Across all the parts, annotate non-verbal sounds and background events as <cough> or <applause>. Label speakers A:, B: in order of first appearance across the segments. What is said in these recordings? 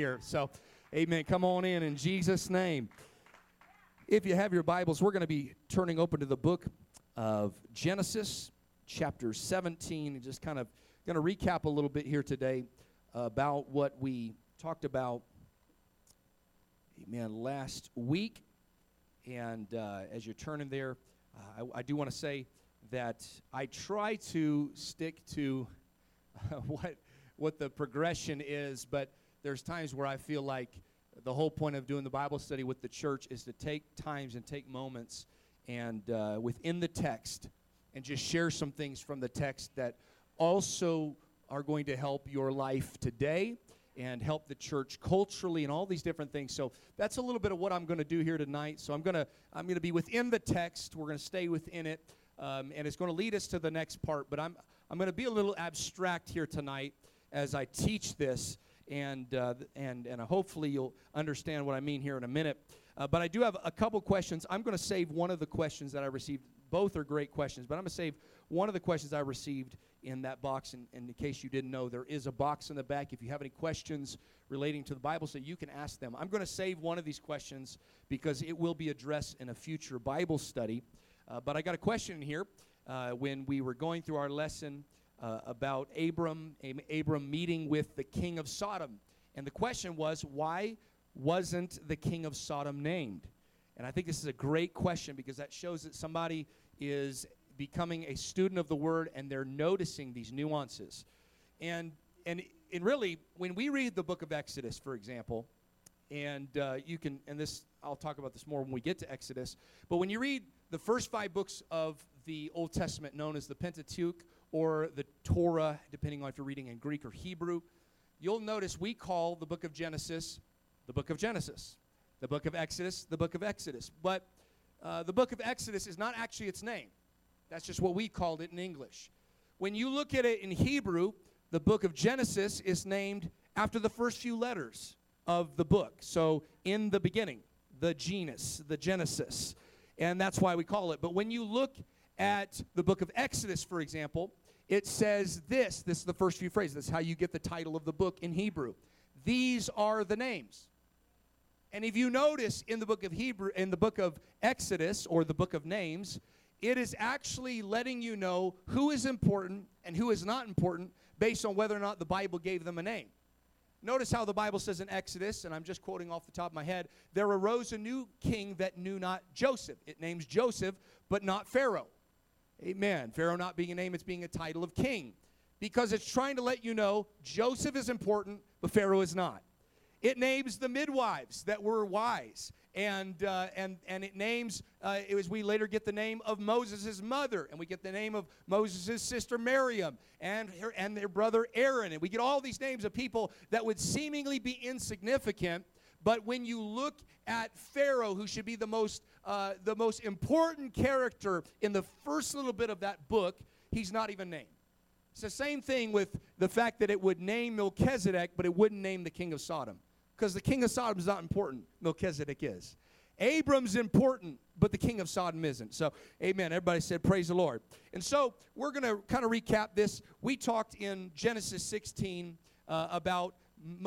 A: here. So, amen. Come on in in Jesus' name. If you have your Bibles, we're going to be turning open to the book of Genesis, chapter 17, and just kind of going to recap a little bit here today about what we talked about, amen, last week. And uh, as you're turning there, uh, I, I, do want to say that I try to stick to <laughs> what what the progression is, but there's times where I feel like the whole point of doing the Bible study with the church is to take times and take moments and uh, within the text and just share some things from the text that also are going to help your life today and help the church culturally and all these different things. So that's a little bit of what I'm going to do here tonight. So I'm going to I'm going to be within the text. We're going to stay within it, um, and it's going to lead us to the next part. But I'm I'm going to be a little abstract here tonight as I teach this and, uh, and, and hopefully you'll understand what I mean here in a minute. Uh, but I do have a couple questions. I'm going to save one of the questions that I received. Both are great questions, but I'm going to save one of the questions I received in that box. And, and in case you didn't know, there is a box in the back. If you have any questions relating to the Bible, so you can ask them. I'm going to save one of these questions because it will be addressed in a future Bible study. Uh, but I got a question in here. Uh, when we were going through our lesson uh, about Abram, Abram meeting with the king of Sodom. And the question was, why wasn't the king of Sodom named? And I think this is a great question because that shows that somebody is becoming a student of the word and they're noticing these nuances. And and and really, when we read the book of Exodus, for example, and uh, you can and this I'll talk about this more when we get to Exodus. But when you read the first five books of the Old Testament, known as the Pentateuch or the Torah, depending on if you're reading in Greek or Hebrew, you'll notice we call the book of Genesis the book of Genesis, the book of Exodus, the book of Exodus. But uh, the book of Exodus is not actually its name. That's just what we called it in English. When you look at it in Hebrew, the book of Genesis is named after the first few letters of the book. So, in the beginning, the genus, the Genesis. And that's why we call it. But when you look at the book of Exodus, for example, it says this. This is the first few phrases. That's how you get the title of the book in Hebrew. These are the names. And if you notice in the book of Hebrew, in the book of Exodus or the book of names, it is actually letting you know who is important and who is not important based on whether or not the Bible gave them a name. Notice how the Bible says in Exodus, and I'm just quoting off the top of my head, there arose a new king that knew not Joseph. It names Joseph, but not Pharaoh. Amen. Pharaoh not being a name, it's being a title of king. Because it's trying to let you know Joseph is important, but Pharaoh is not. It names the midwives that were wise. And, uh, and, and it names, uh, it was, we later get the name of Moses' mother, and we get the name of Moses' sister Miriam, and, her, and their brother Aaron. And we get all these names of people that would seemingly be insignificant, but when you look at Pharaoh, who should be the most, uh, the most important character in the first little bit of that book, he's not even named. It's the same thing with the fact that it would name Melchizedek, but it wouldn't name the king of Sodom. Because the king of Sodom is not important, Melchizedek is. Abram's important, but the king of Sodom isn't. So, amen. Everybody said, Praise the Lord. And so, we're going to kind of recap this. We talked in Genesis 16 uh, about,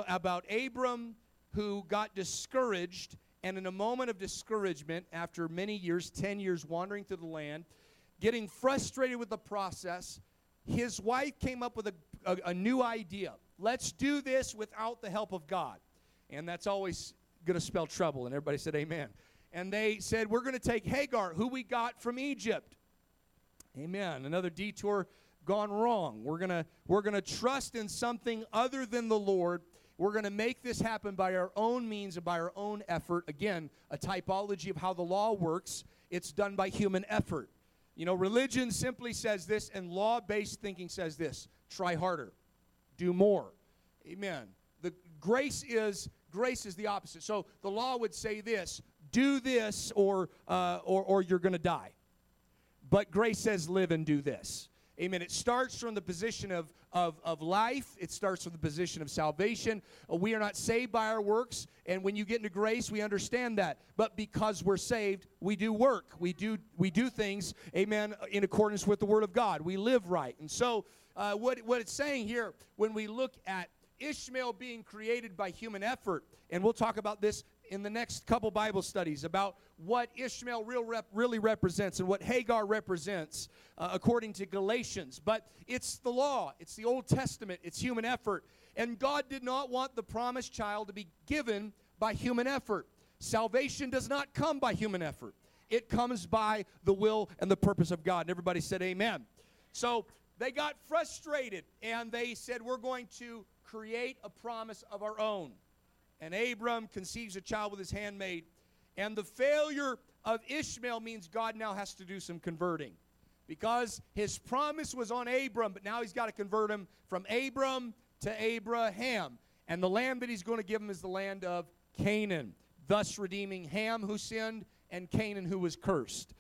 A: about Abram who got discouraged, and in a moment of discouragement, after many years 10 years wandering through the land, getting frustrated with the process, his wife came up with a, a, a new idea. Let's do this without the help of God. And that's always going to spell trouble. And everybody said, Amen. And they said, We're going to take Hagar, who we got from Egypt. Amen. Another detour gone wrong. We're going to we're going to trust in something other than the Lord we're going to make this happen by our own means and by our own effort. Again, a typology of how the law works. It's done by human effort. You know, religion simply says this, and law based thinking says this try harder, do more. Amen. The grace is grace is the opposite. So the law would say this do this or, uh, or, or you're going to die. But grace says live and do this. Amen. It starts from the position of, of, of life, it starts from the position of salvation. Uh, we are not saved by our works, and when you get into grace, we understand that. But because we're saved, we do work. We do, we do things, amen, in accordance with the Word of God. We live right. And so, uh, what, what it's saying here, when we look at Ishmael being created by human effort. And we'll talk about this in the next couple Bible studies about what Ishmael real rep, really represents and what Hagar represents uh, according to Galatians. But it's the law, it's the Old Testament, it's human effort. And God did not want the promised child to be given by human effort. Salvation does not come by human effort, it comes by the will and the purpose of God. And everybody said, Amen. So they got frustrated and they said, We're going to create a promise of our own. And Abram conceives a child with his handmaid. And the failure of Ishmael means God now has to do some converting. Because his promise was on Abram, but now he's got to convert him from Abram to Abraham. And the land that he's going to give him is the land of Canaan, thus redeeming Ham, who sinned, and Canaan, who was cursed.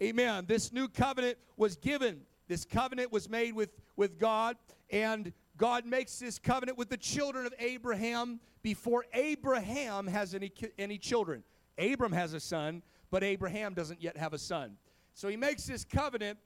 A: Amen. This new covenant was given. This covenant was made with, with God, and God makes this covenant with the children of Abraham before Abraham has any, any children. Abram has a son, but Abraham doesn't yet have a son. So he makes this covenant,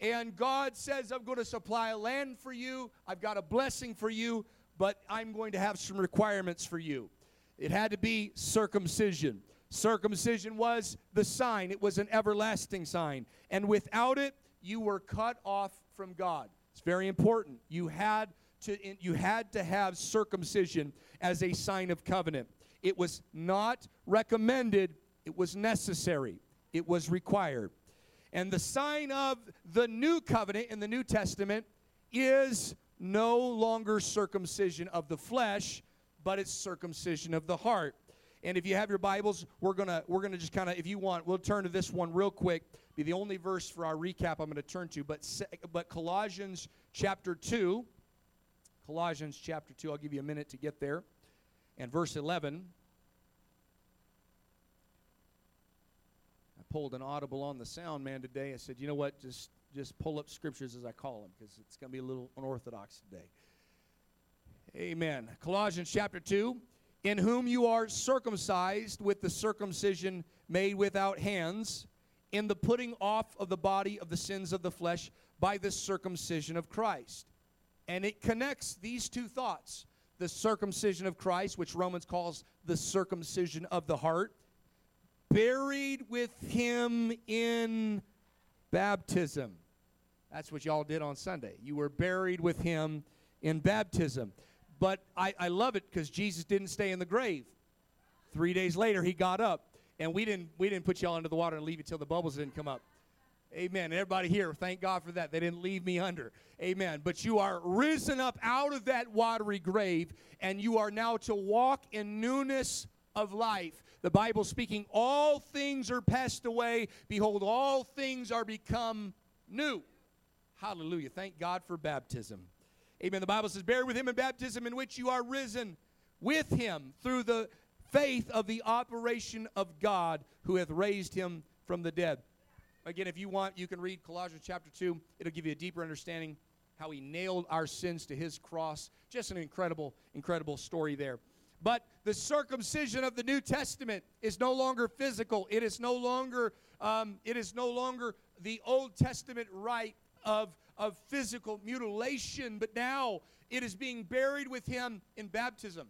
A: and God says, I'm going to supply a land for you, I've got a blessing for you, but I'm going to have some requirements for you. It had to be circumcision. Circumcision was the sign, it was an everlasting sign. And without it, you were cut off from God. It's very important. You had to, you had to have circumcision as a sign of covenant. It was not recommended, it was necessary, it was required. And the sign of the new covenant in the New Testament is no longer circumcision of the flesh, but it's circumcision of the heart. And if you have your Bibles, we're gonna we're gonna just kind of, if you want, we'll turn to this one real quick. Be the only verse for our recap I'm to turn to, but but Colossians chapter two, Colossians chapter 2. I'll give you a minute to get there. And verse 11. I pulled an audible on the sound man today. I said, you know what? Just, just pull up scriptures as I call them because it's going to be a little unorthodox today. Amen. Colossians chapter 2. In whom you are circumcised with the circumcision made without hands, in the putting off of the body of the sins of the flesh by the circumcision of Christ and it connects these two thoughts the circumcision of Christ, which Romans calls the circumcision of the heart, buried with him in baptism. That's what y'all did on Sunday. You were buried with him in baptism. But I, I love it because Jesus didn't stay in the grave. Three days later, he got up. And we didn't, we didn't put y'all into the water and leave you till the bubbles didn't come up. Amen. Everybody here, thank God for that. They didn't leave me under. Amen. But you are risen up out of that watery grave, and you are now to walk in newness of life. The Bible speaking, all things are passed away. Behold, all things are become new. Hallelujah. Thank God for baptism. Amen. The Bible says, Bear with him in baptism, in which you are risen with him through the faith of the operation of God who hath raised him from the dead. Again, if you want, you can read Colossians chapter 2. It'll give you a deeper understanding how he nailed our sins to his cross. Just an incredible, incredible story there. But the circumcision of the New Testament is no longer physical. It is no longer, um, it is no longer the Old Testament rite of, of physical mutilation, but now it is being buried with him in baptism.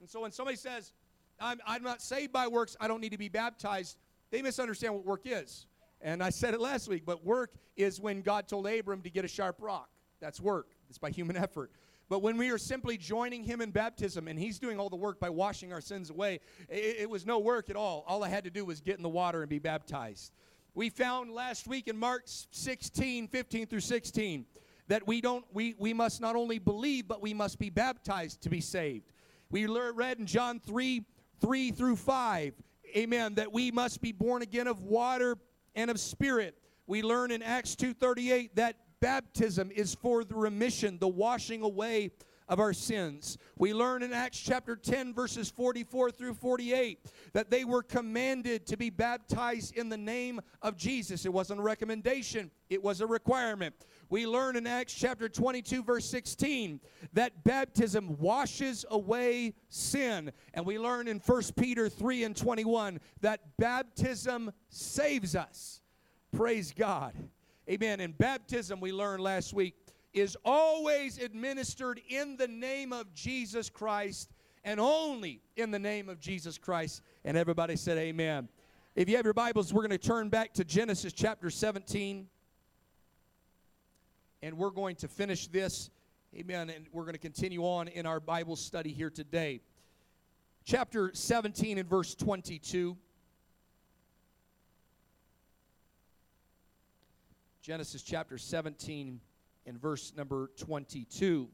A: And so when somebody says, I'm, I'm not saved by works, I don't need to be baptized, they misunderstand what work is. And I said it last week, but work is when God told Abram to get a sharp rock. That's work, it's by human <laughs> effort. But when we are simply joining him in baptism and he's doing all the work by washing our sins away, it, it, was no work at all. All I had to do was get in the water and be baptized. We found last week in Mark 16, 15 through 16, that we don't we, we must not only believe, but we must be baptized to be saved. We read in John 3, 3 through 5, amen, that we must be born again of water and of spirit. We learn in Acts 2:38 that baptism is for the remission, the washing away of our sins. We learn in Acts chapter 10, verses 44 through 48, that they were commanded to be baptized in the name of Jesus. It wasn't a recommendation, it was a requirement. We learn in Acts chapter 22, verse 16, that baptism washes away sin. And we learn in 1 Peter 3 and 21 that baptism saves us. Praise God. Amen. In baptism, we learned last week is always administered in the name of Jesus Christ and only in the name of Jesus Christ. And everybody said, Amen. If you have your Bibles, we're going to turn back to Genesis chapter 17. And we're going to finish this. Amen. And we're going to continue on in our Bible study here today. Chapter 17 and verse 22. Genesis chapter 17 and verse number 22.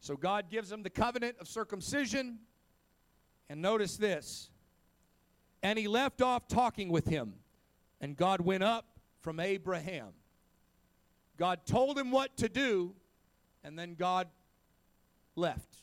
A: So God gives them the covenant of circumcision. And notice this. And he left off talking with him. And God went up from Abraham. God told him what to do, and then God left.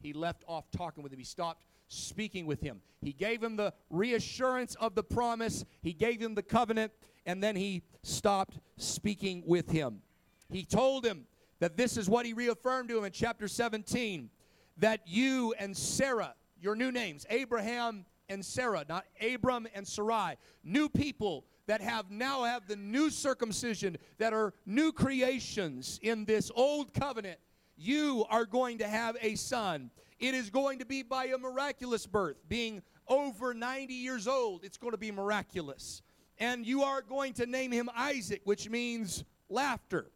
A: He left off talking with him. He stopped speaking with him. He gave him the reassurance of the promise, he gave him the covenant, and then he stopped speaking with him. He told him that this is what he reaffirmed to him in chapter 17 that you and Sarah, your new names, Abraham and Sarah, not Abram and Sarai, new people that have now have the new circumcision, that are new creations in this old covenant, you are going to have a son. It is going to be by a miraculous birth, being over 90 years old. It's going to be miraculous. And you are going to name him Isaac, which means laughter.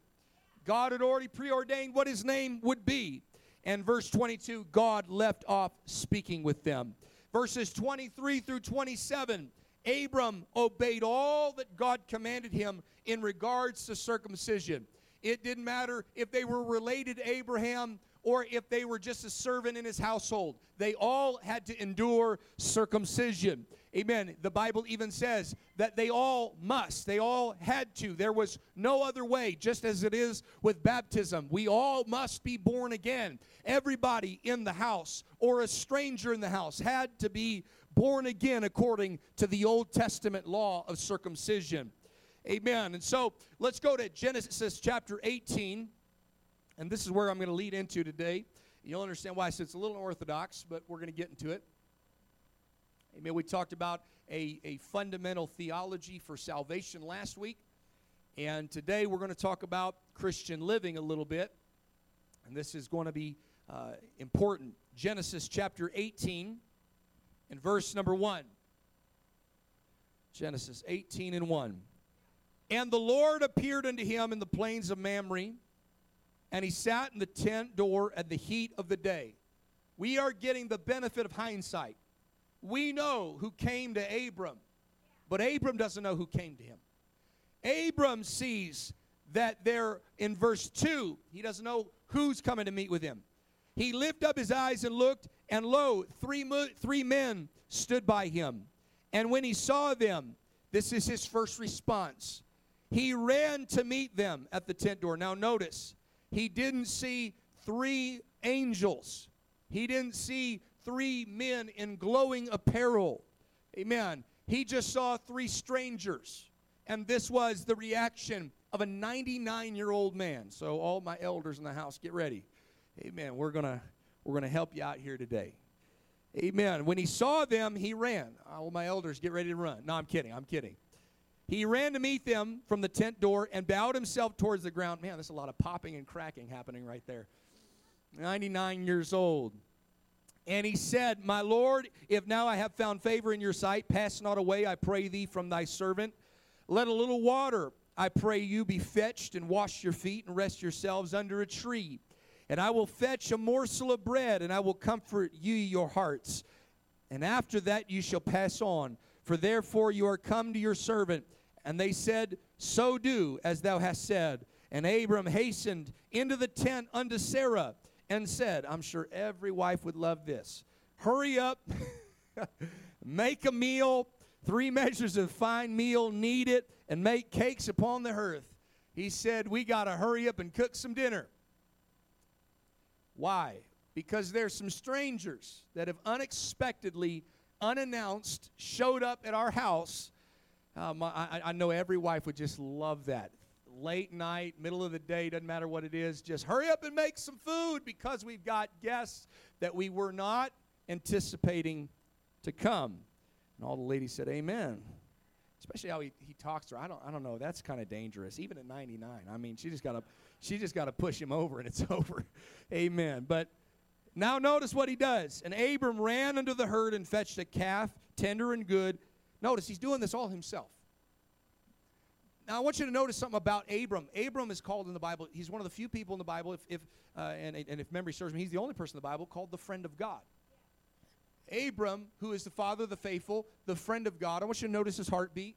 A: God had already preordained what his name would be. And verse 22, God left off speaking with them. Verses 23 through 27, Abram obeyed all that God commanded him in regards to circumcision. It didn't matter if they were related to Abraham or if they were just a servant in his household. They all had to endure circumcision. Amen. The Bible even says that they all must, they all had to. There was no other way, just as it is with baptism. We all must be born again. Everybody in the house or a stranger in the house had to be born again according to the Old Testament law of circumcision. Amen. And so let's go to Genesis chapter 18. And this is where I'm going to lead into today. You'll understand why I said it's a little orthodox, but we're going to get into it. Amen. We talked about a, a fundamental theology for salvation last week. And today we're going to talk about Christian living a little bit. And this is going to be uh, important. Genesis chapter 18 and verse number 1. Genesis 18 and 1. And the Lord appeared unto him in the plains of Mamre, and he sat in the tent door at the heat of the day. We are getting the benefit of hindsight. We know who came to Abram, but Abram doesn't know who came to him. Abram sees that there in verse 2, he doesn't know who's coming to meet with him. He lifted up his eyes and looked, and lo, three, mo- three men stood by him. And when he saw them, this is his first response. He ran to meet them at the tent door. Now, notice, he didn't see three angels, he didn't see three men in glowing apparel. Amen. He just saw three strangers. And this was the reaction of a 99 year old man. So, all my elders in the house, get ready. Amen. We're going to we're going to help you out here today. Amen. When he saw them, he ran. All my elders, get ready to run. No, I'm kidding. I'm kidding. He ran to meet them from the tent door and bowed himself towards the ground. Man, there's a lot of popping and cracking happening right there. 99 years old. And he said, My Lord, if now I have found favor in your sight, pass not away, I pray thee, from thy servant. Let a little water, I pray you, be fetched, and wash your feet, and rest yourselves under a tree. And I will fetch a morsel of bread, and I will comfort you your hearts. And after that you shall pass on. For therefore you are come to your servant. And they said, So do as thou hast said. And Abram hastened into the tent unto Sarah and said, I'm sure every wife would love this. Hurry up, <laughs> make a meal, three measures of fine meal, knead it, and make cakes upon the hearth. He said, We got to hurry up and cook some dinner. Why? Because there's some strangers that have unexpectedly, unannounced, showed up at our house. Um, I, I know every wife would just love that late night, middle of the day, doesn't matter what it is, just hurry up and make some food because we've got guests that we were not anticipating to come. And all the ladies said, Amen. especially how he, he talks to her. I don't I don't know. That's kind of dangerous, even at 99. I mean, she just got to she just got to push him <laughs> over, and it's <laughs> over. Amen. But now notice what he does. And Abram ran unto the herd and fetched a calf, tender and good. Notice he's doing this all himself. Now I want you to notice something about Abram. Abram is called in the Bible. He's one of the few people in the Bible, if, if uh, and, and if memory serves me, he's the only person in the Bible called the friend of God. Abram, who is the father of the faithful, the friend of God. I want you to notice his heartbeat.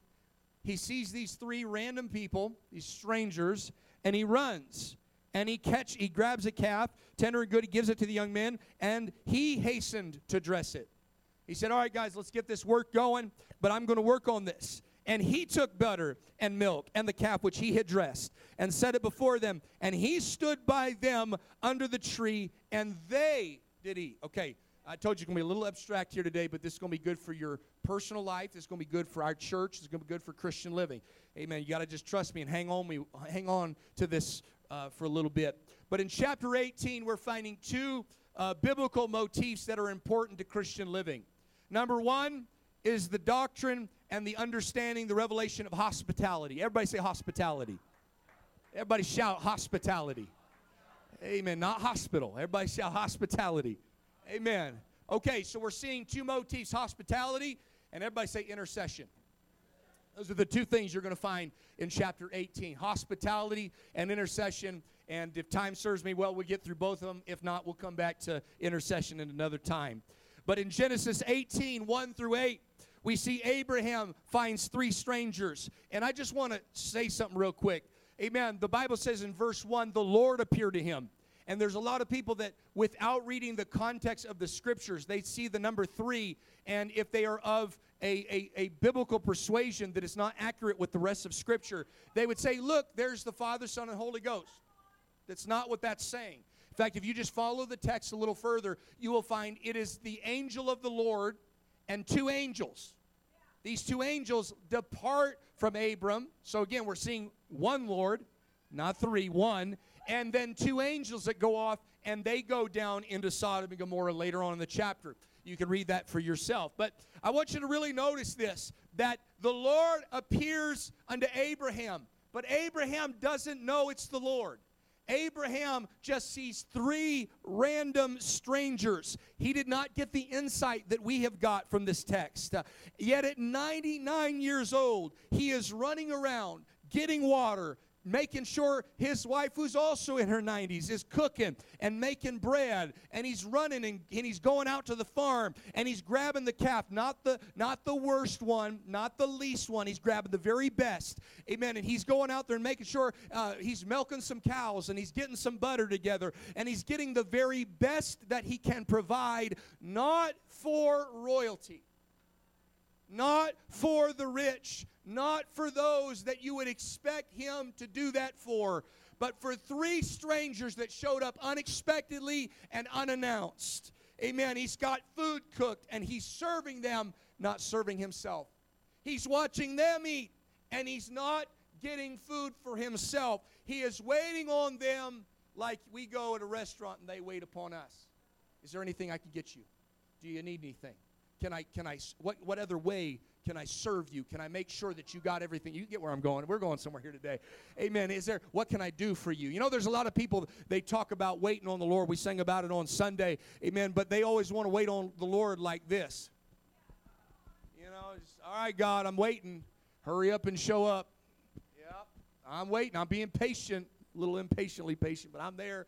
A: He sees these three random people, these strangers, and he runs. And he catch he grabs a calf, tender and good, he gives it to the young men, and he hastened to dress it. He said, All right, guys, let's get this work going, but I'm going to work on this. And he took butter and milk and the calf which he had dressed and set it before them. And he stood by them under the tree, and they did eat. Okay, I told you it's going to be a little abstract here today, but this is going to be good for your personal life. This is going to be good for our church. It's going to be good for Christian living. Amen. You got to just trust me and hang on me, hang on to this uh, for a little bit. But in chapter 18, we're finding two uh, biblical motifs that are important to Christian living. Number one is the doctrine and the understanding, the revelation of hospitality. Everybody say hospitality. Everybody shout hospitality. Amen. Not hospital. Everybody shout hospitality. Amen. Okay, so we're seeing two motifs hospitality, and everybody say intercession. Those are the two things you're going to find in chapter 18 hospitality and intercession. And if time serves me well, we'll get through both of them. If not, we'll come back to intercession in another time. But in Genesis 18 1 through 8, we see Abraham finds three strangers. And I just want to say something real quick. Amen. The Bible says in verse 1 the Lord appeared to him. And there's a lot of people that, without reading the context of the scriptures, they see the number three, and if they are of a, a, a, biblical persuasion that is not accurate with the rest of scripture, they would say, Look, there's the Father, Son, and Holy Ghost. That's not what that's saying. In fact, if you just follow the text a little further, you will find it is the angel of the Lord and two angels. These two angels depart from Abram. So again, we're seeing one Lord, not three, one and then two angels that go off and they go down into Sodom and Gomorrah later on in the chapter. You can read that for yourself. But I want you to really notice this that the Lord appears unto Abraham, but Abraham doesn't know it's the Lord. Abraham just sees three random strangers. He did not get the insight that we have got from this text. Uh, yet at 99 years old, he is running around getting water, making sure his wife, who's also in her 90s, is cooking and making bread. And he's running and, and, he's going out to the farm and he's grabbing the calf, not the not the worst one, not the least one. He's grabbing the very best. Amen. And he's going out there and making sure uh, he's milking some cows and he's getting some butter together and he's getting the very best that he can provide, not for royalty not for the rich, not for those that you would expect him to do that for, but for three strangers that showed up unexpectedly and unannounced. Amen. He's got food cooked and he's serving them, not serving himself. He's watching them eat and he's not getting food for himself. He is waiting on them like we go at a restaurant and they wait upon us. Is there anything I can get you? Do you need anything? Can I, can I, what, what other way can I serve you? Can I make sure that you got everything? You get where I'm going. We're going somewhere here today. Amen. Is there, what can I do for you? You know, there's a lot of people, they talk about waiting on the Lord. We sang about it on Sunday. Amen. But they always want to wait on the Lord like this. You know, just, all right, God, I'm waiting. Hurry up and show up. Yep. I'm waiting. I'm being patient, a little impatiently patient, but I'm there.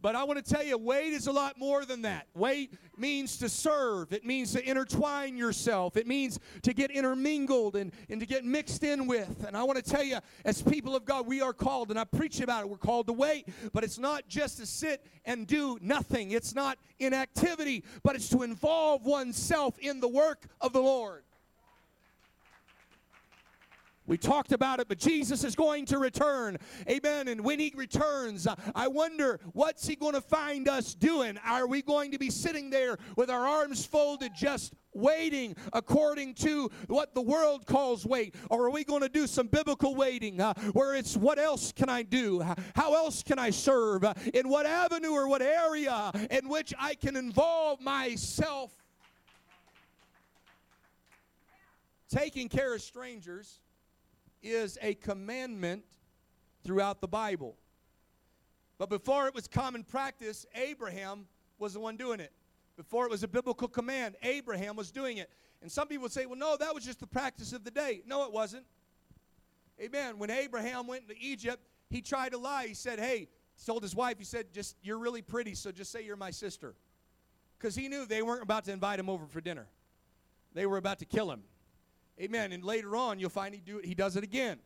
A: But I want to tell you, wait is a lot more than that. Wait means to serve, it means to intertwine yourself, it means to get intermingled and, and to get mixed in with. And I want to tell you, as people of God, we are called, and I preach about it, we're called to wait, but it's not just to sit and do nothing, it's not inactivity, but it's to involve oneself in the work of the Lord. We talked about it, but Jesus is going to return. Amen. And when he returns, I wonder what's he going to find us doing? Are we going to be sitting there with our arms folded just waiting according to what the world calls wait? Or are we going to do some biblical waiting uh, where it's what else can I do? How else can I serve? In what avenue or what area in which I can involve myself taking care of strangers is a commandment throughout the Bible. But before it was common practice, Abraham was the one doing it. Before it was a biblical command, Abraham was doing it. And some people say, well, no, that was just the practice of the day. No, it wasn't. Amen. When Abraham went into Egypt, he tried to lie. He said, hey, he told his wife, he said, just, you're really pretty, so just say you're my sister. Because he knew they weren't about to invite him over for dinner. They were about to kill him. Amen. And later on, you'll find he, do, he does it again.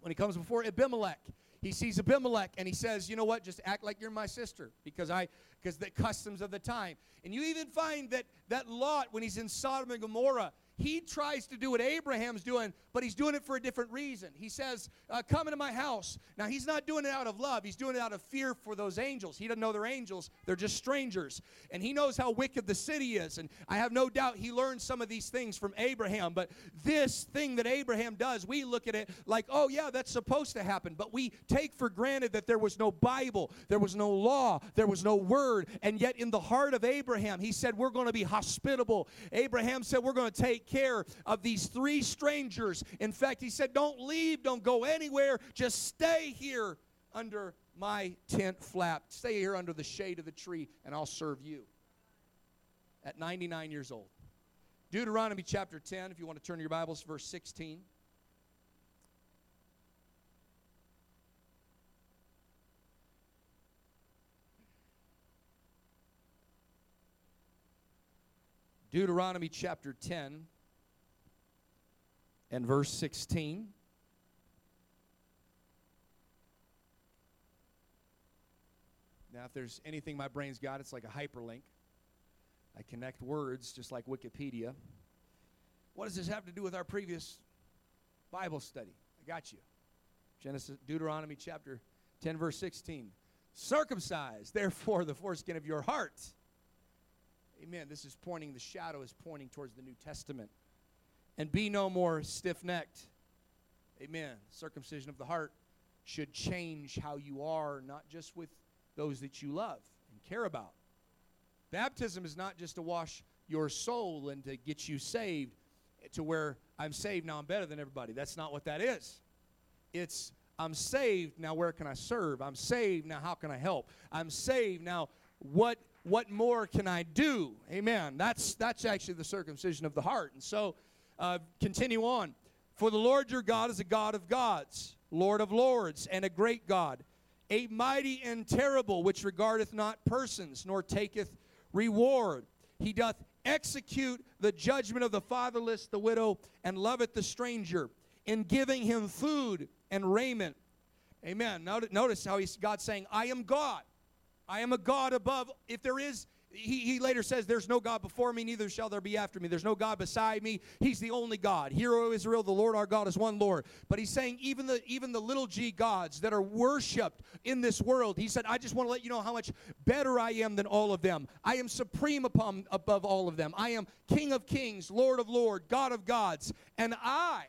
A: When he comes before Abimelech, he sees Abimelech and he says, "You know what? Just act like you're my sister because I because the customs of the time." And you even find that that Lot when he's in Sodom and Gomorrah, he tries to do what Abraham's doing, but he's doing it for a different reason. He says, uh, Come into my house. Now, he's not doing it out of love, he's doing it out of fear for those angels. He doesn't know they're angels, they're just strangers. And he knows how wicked the city is. And I have no doubt he learned some of these things from Abraham. But this thing that Abraham does, we look at it like, oh, yeah, that's supposed to happen. But we take for granted that there was no Bible, there was no law, there was no word. And yet, in the heart of Abraham, he said, We're going to be hospitable. Abraham said, We're going to take care of these three strangers. In fact, he said, Don't leave, don't go anywhere, just stay here under my tent flap. Stay here under the shade of the tree, and I'll serve you. At 99 years old. Deuteronomy chapter 10, if you want to turn your Bibles, verse 16. Deuteronomy chapter 10 and verse 16. Now, if there's anything my brain's got, it's like a hyperlink. I connect words just like Wikipedia. What does this have to do with our previous Bible study? I got you. Genesis, Deuteronomy chapter 10, verse 16. Circumcise, therefore, the foreskin of your heart. Amen. This is pointing, the shadow is pointing towards the New Testament and be no more stiff necked. Amen. Circumcision of the heart should change how you are, not just with those that you love and care about. Baptism is not just to wash your soul and to get you saved to where I'm saved, now I'm better than everybody. That's not what that is. It's I'm saved, now where can I serve? I'm saved, now how can I help? I'm saved, now what what more can I do? Amen. That's that's actually the circumcision of the heart. And so uh, continue on. For the Lord your God is a God of gods, Lord of lords, and a great God, a mighty and terrible, which regardeth not persons, nor taketh reward. He doth execute the judgment of the fatherless, the widow, and loveth the stranger, in giving him food and raiment. Amen. Notice how he's God saying, I am God. I am a God above. If there is he, he later says, There's no God before me, neither shall there be after me. There's no God beside me. He's the only God. Hear, O Israel, the Lord our God is one Lord. But he's saying, even the even the little g gods that are worshiped in this world, he said, I just want to let you know how much better I am than all of them. I am supreme upon above all of them. I am King of kings, Lord of lords, God of gods, and I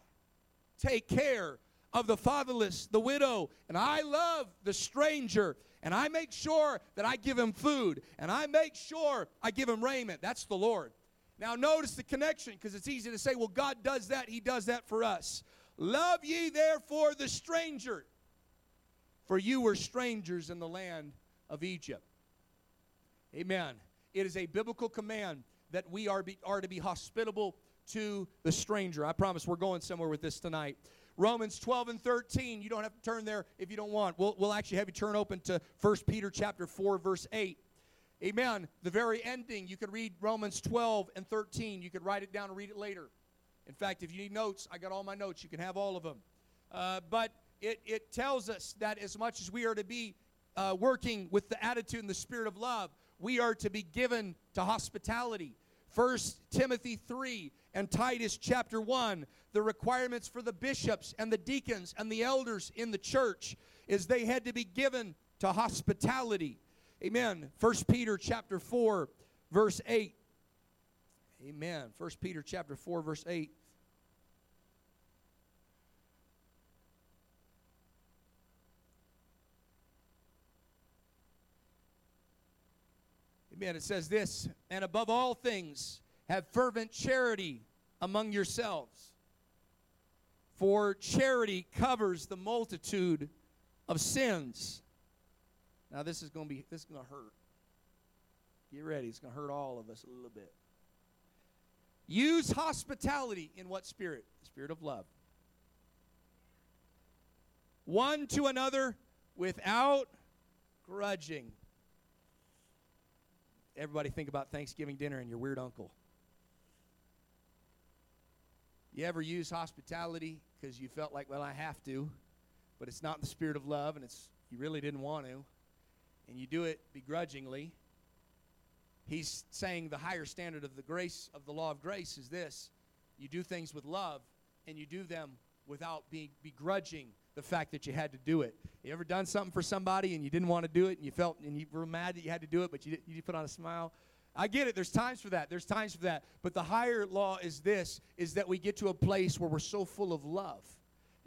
A: take care of the fatherless, the widow, and I love the stranger and I make sure that I give him food, and I make sure I give him raiment. That's the Lord. Now, notice the connection because it's easy to say, well, God does that, He does that for us. Love ye therefore the stranger, for you were strangers in the land of Egypt. Amen. It is a biblical command that we are, be, are to be hospitable to the stranger. I promise we're going somewhere with this tonight. Romans 12 and 13. You don't have to turn there if you don't want. We'll, we'll actually have you turn open to 1 Peter chapter 4, verse 8. Amen. The very ending, you could read Romans 12 and 13. You could write it down and read it later. In fact, if you need notes, I got all my notes. You can have all of them. Uh, but it, it tells us that as much as we are to be uh, working with the attitude and the spirit of love, we are to be given to hospitality. First Timothy 3 and Titus chapter 1, the requirements for the bishops and the deacons and the elders in the church is they had to be given to hospitality. Amen. First Peter chapter 4 verse 8. Amen. First Peter chapter 4 verse 8. Amen. It says this, and above all things, have fervent charity among yourselves, For charity covers the multitude of sins. Now this is going to be this is going to hurt. Get ready, it's going to hurt all of us a little bit. Use hospitality in what spirit? The spirit of love. One to another without grudging. Everybody think about Thanksgiving dinner and your weird uncle. You ever use hospitality because you felt like, well, I have to, but it's not the spirit of love and it's you really didn't want to, and you do it begrudgingly. He's saying the higher standard of the grace of the law of grace is this you do things with love and you do them without being begrudging the fact that you had to do it. You ever done something for somebody and you didn't want to do it and you felt and you were mad that you had to do it, but you, you put on a smile? I get it. There's times for that. There's times for that. But the higher law is this is that we get to a place where we're so full of love.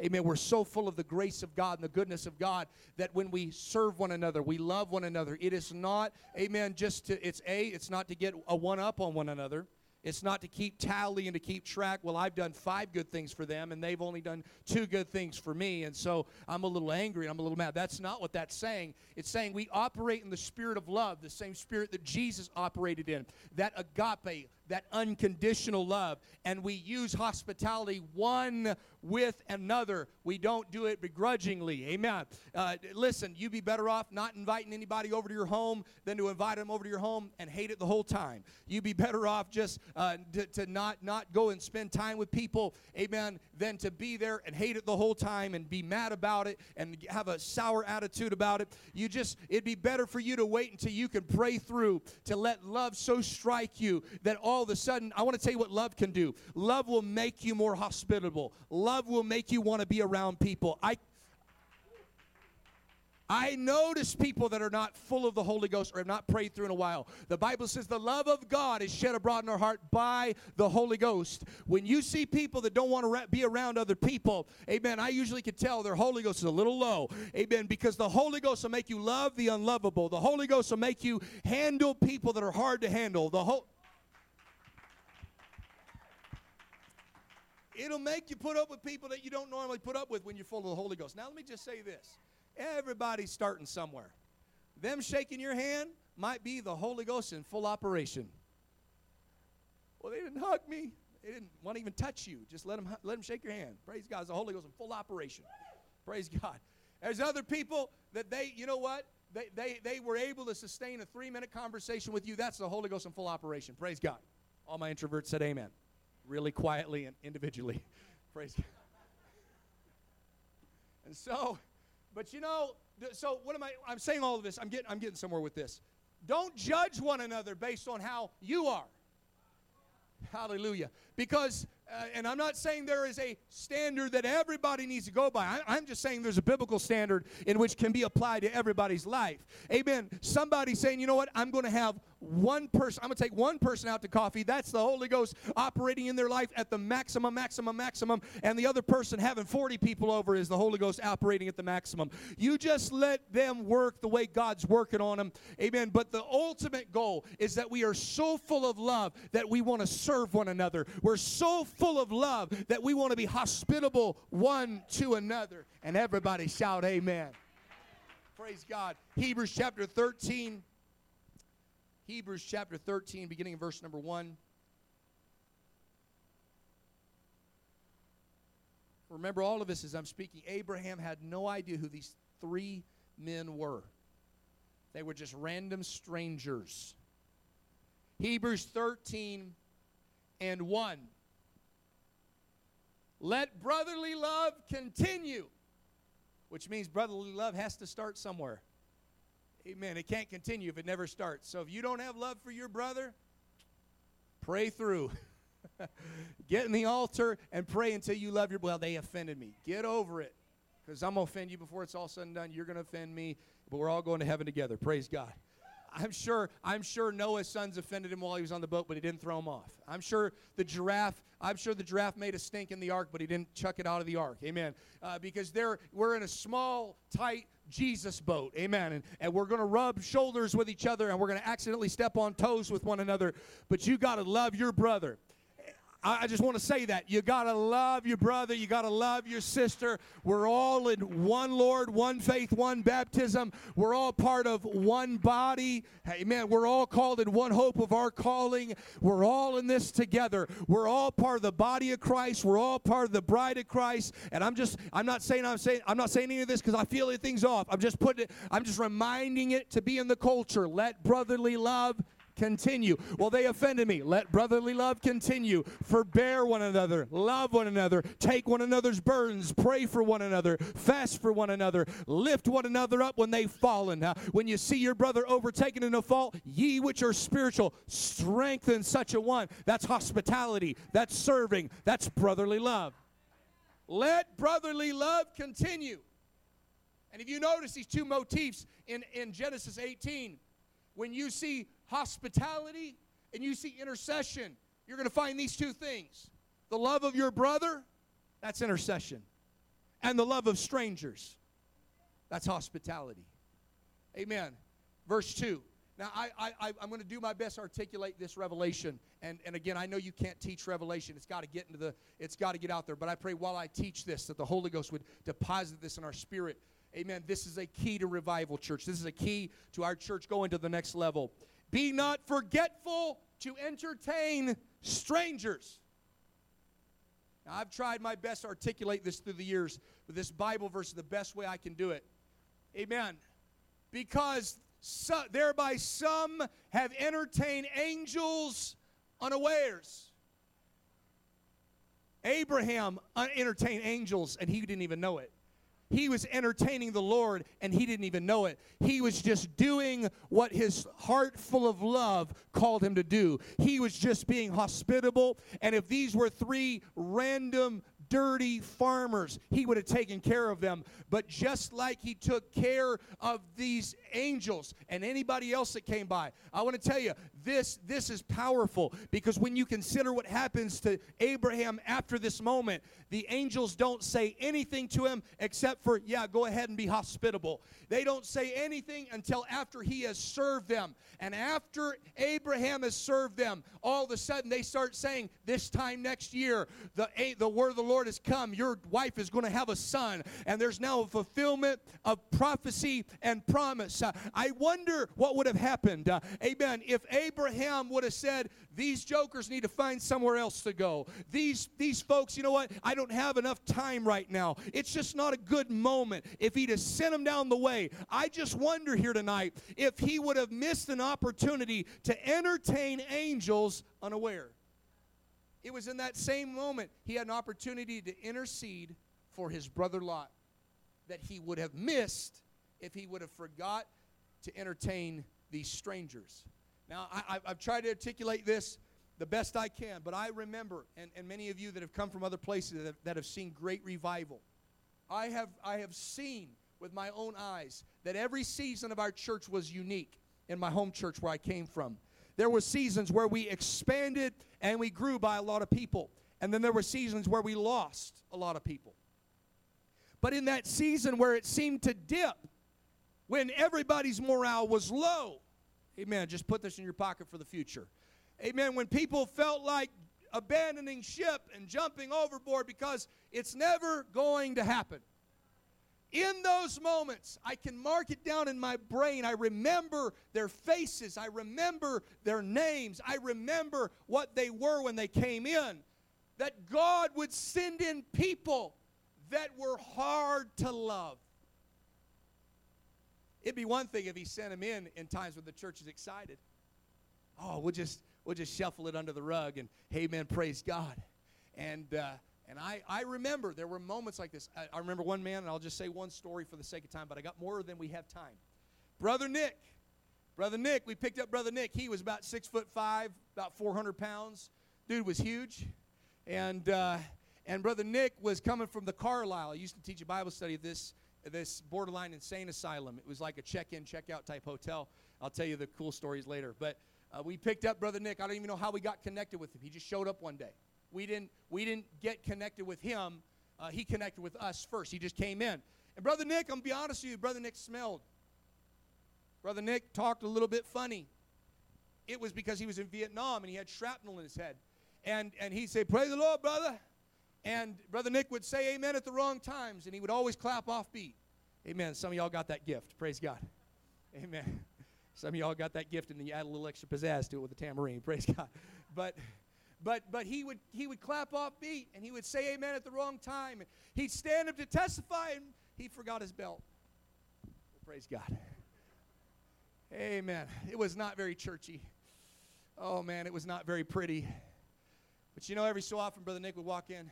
A: Amen. We're so full of the grace of God and the goodness of God that when we serve one another, we love one another. It is not, amen, just to, it's A, it's not to get a one up on one another. It's not to keep tally and to keep track. Well, I've done five good things for them, and they've only done two good things for me, and so I'm a little angry and I'm a little mad. That's not what that's saying. It's saying we operate in the spirit of love, the same spirit that Jesus operated in. That agape, that unconditional love. And we use hospitality one with another. We don't do it begrudgingly. Amen. Uh, listen, you'd be better off not inviting anybody over to your home than to invite them over to your home and hate it the whole time. You'd be better off just uh, to, to not, not go and spend time with people, amen, than to be there and hate it the whole time and be mad about it and have a sour attitude about it. You just, it'd be better for you to wait until you can pray through to let love so strike you that all of a sudden, I want to tell you what love can do. Love will make you more hospitable. Love will make you want to be around people. I I notice people that are not full of the Holy Ghost or have not prayed through in a while. The Bible says the love of God is shed abroad in our heart by the Holy Ghost. When you see people that don't want to be around other people, amen, I usually can tell their Holy Ghost is a little low. Amen, because the Holy Ghost will make you love the unlovable. The Holy Ghost will make you handle people that are hard to handle. The whole It'll make you put up with people that you don't normally put up with when you're full of the Holy Ghost. Now, let me just say this everybody's starting somewhere. Them shaking your hand might be the Holy Ghost in full operation. Well, they didn't hug me. They didn't want to even touch you. Just let them, let them shake your hand. Praise God. It's the Holy Ghost in full operation. Praise God. There's other people that they, you know what? They, they, they were able to sustain a three minute conversation with you. That's the Holy Ghost in full operation. Praise God. All my introverts said amen really quietly and individually. <laughs> Praise God. And so, but you know, so what am I? I'm saying all of this. I'm getting, I'm getting somewhere with this. Don't judge one another based on how you are. Hallelujah. Because uh, and I'm not saying there is a standard that everybody needs to go by. I, am just saying there's a biblical standard in which can be applied to everybody's life. Amen. Somebody saying, you know what, I'm going to have one person, I'm going to take one person out to coffee. That's the Holy Ghost operating in their life at the maximum, maximum, maximum. And the other person having 40 people over is the Holy Ghost operating at the maximum. You just let them work the way God's working on them. Amen. But the ultimate goal is that we are so full of love that we want to serve one another. We're so full of love that we want to be hospitable one to another. And everybody shout, Amen. Praise God. Hebrews chapter 13. Hebrews chapter 13, beginning in verse number 1. Remember, all of this as I'm speaking, Abraham had no idea who these three men were. They were just random strangers. Hebrews 13 and 1. Let brotherly love continue, which means brotherly love has to start somewhere. Amen. It can't continue if it never starts. So if you don't have love for your brother, pray through. <laughs> Get in the altar and pray until you love your well, they offended me. Get over it. Because I'm to offend you before it's all said and done. You're to offend me, but we're all going to heaven together. Praise God. I'm sure, I'm sure Noah's sons offended him while he was on the boat, but he didn't throw him off. I'm sure the giraffe, I'm sure the giraffe made a stink in the ark, but he didn't chuck it out of the ark. Amen. Uh, because they're, we're in a small, tight Jesus boat. Amen. And, and we're going to rub shoulders with each other and we're going to accidentally step on toes with one another. But you got to love your brother. I just want to say that. You got to love your brother. You got to love your sister. We're all in one Lord, one faith, one baptism. We're all part of one body. Amen. We're all called in one hope of our calling. We're all in this together. We're all part of the body of Christ. We're all part of the bride of Christ. And I'm just, I'm not saying, I'm saying, I'm not saying any of this because I feel things off. I'm just putting it, I'm just reminding it to be in the culture. Let brotherly love continue. Well, they offended me. Let brotherly love continue. Forbear one another, love one another, take one another's burdens, pray for one another, fast for one another, lift one another up when they've fallen. Uh, when you see your brother overtaken in a fault, ye which are spiritual, strengthen such a one. That's hospitality, that's serving, that's brotherly love. Let brotherly love continue. And if you notice these two motifs in, in Genesis 18, when you see hospitality and you see intercession, you're going to find these two things the love of your brother, that's intercession, and the love of strangers, that's hospitality. Amen. Verse 2. Now, I, I, I'm going to do my best to articulate this revelation. And, and again, I know you can't teach revelation. It's got to get into the, it's got to get out there. But I pray while I teach this that the Holy Ghost would deposit this in our spirit. Amen. This is a key to revival, church. This is a key to our church going to the next level. Be not forgetful to entertain strangers. Now, I've tried my best to articulate this through the years, but this Bible verse is the best way I can do it. Amen. Because so, thereby some have entertained angels unawares. Abraham entertained angels and he didn't even know it. He was entertaining the Lord and he didn't even know it. He was just doing what his heart full of love called him to do. He was just being hospitable. And if these were three random dirty farmers. He would have taken care of them. But just like he took care of these angels and anybody else that came by, I want to tell you, this, this is powerful because when you consider what happens to Abraham after this moment, the angels don't say anything to him except for, yeah, go ahead and be hospitable. They don't say anything until after he has served them. And after Abraham has served them, all of a sudden they start saying, this time next year, the, the word of the Lord has come. Your wife is going to have a son. And there's now a fulfillment of prophecy and promise. I wonder what would have happened, uh, amen, if Abraham would have said, these jokers need to find somewhere else to go. These, these folks, you know what? I don't have enough time right now. It's just not a good moment. If he'd have sent them down the way, I just wonder here tonight if he would have missed an opportunity to entertain angels unaware. It was in that same moment he had an opportunity to intercede for his brother Lot that he would have missed if he would have forgot to entertain these strangers. Now, I, have tried to articulate this the best I can, but I remember, and, and many of you that have come from other places that have, that have seen great revival, I have, I have seen with my own eyes that every season of our church was unique in my home church where I came from. There were seasons where we expanded and we grew by a lot of people. And then there were seasons where we lost a lot of people. But in that season where it seemed to dip, when everybody's morale was low, amen, just put this in your pocket for the future. Amen, when people felt like abandoning ship and jumping overboard because it's never going to happen. In those moments, I can mark it down in my brain. I remember their faces. I remember their names. I remember what they were when they came in. That God would send in people that were hard to love. It'd be one thing if he sent them in in times when the church is excited. Oh, we'll just we'll just shuffle it under the rug and hey man, praise God. And uh, and I, I remember there were moments like this. I, I remember one man, and I'll just say one story for the sake of time, but I got more than we have time. Brother Nick. Brother Nick, we picked up Brother Nick. He was about six foot five, about 400 pounds. Dude was huge. And, uh, and Brother Nick was coming from the Carlisle. I used to teach a Bible study at this, this borderline insane asylum. It was like a check in, check out type hotel. I'll tell you the cool stories later. But uh, we picked up Brother Nick. I don't even know how we got connected with him. He just showed up one day. We didn't, we didn't get connected with him. Uh, he connected with us first. He just came in. And Brother Nick, I'm to be honest with you, Brother Nick smelled. Brother Nick talked a little bit funny. It was because he was in Vietnam and he had shrapnel in his head. and, and he'd say, Praise the Lord, brother. And Brother Nick would say amen at the wrong times, and he would always clap off beat. Amen. Some of y'all got that gift. Praise God. Amen. <laughs> Some of y'all got that gift, and then you add a little extra pizzazz to it with a tambourine. <laughs> Praise God. But but but he would he would clap off beat and he would say amen at the wrong time and he'd stand up to testify and he forgot his belt praise god amen it was not very churchy oh man it was not very pretty but you know every so often brother nick would walk in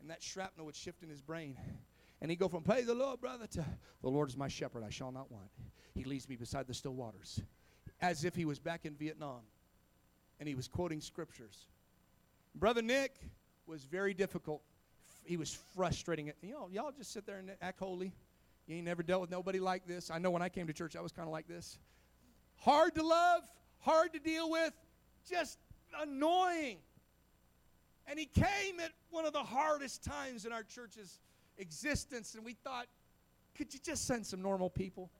A: and that shrapnel would shift in his brain and he'd go from praise the lord brother to the lord is my shepherd i shall not want he leads me beside the still waters as if he was back in vietnam and he was quoting scriptures Brother Nick was very difficult. He was frustrating. You know, y'all just sit there and act holy. You ain't never dealt with nobody like this. I know when I came to church, I was kind of like this. Hard to love, hard to deal with, just annoying. And he came at one of the hardest times in our church's existence, and we thought, could you just send some normal people?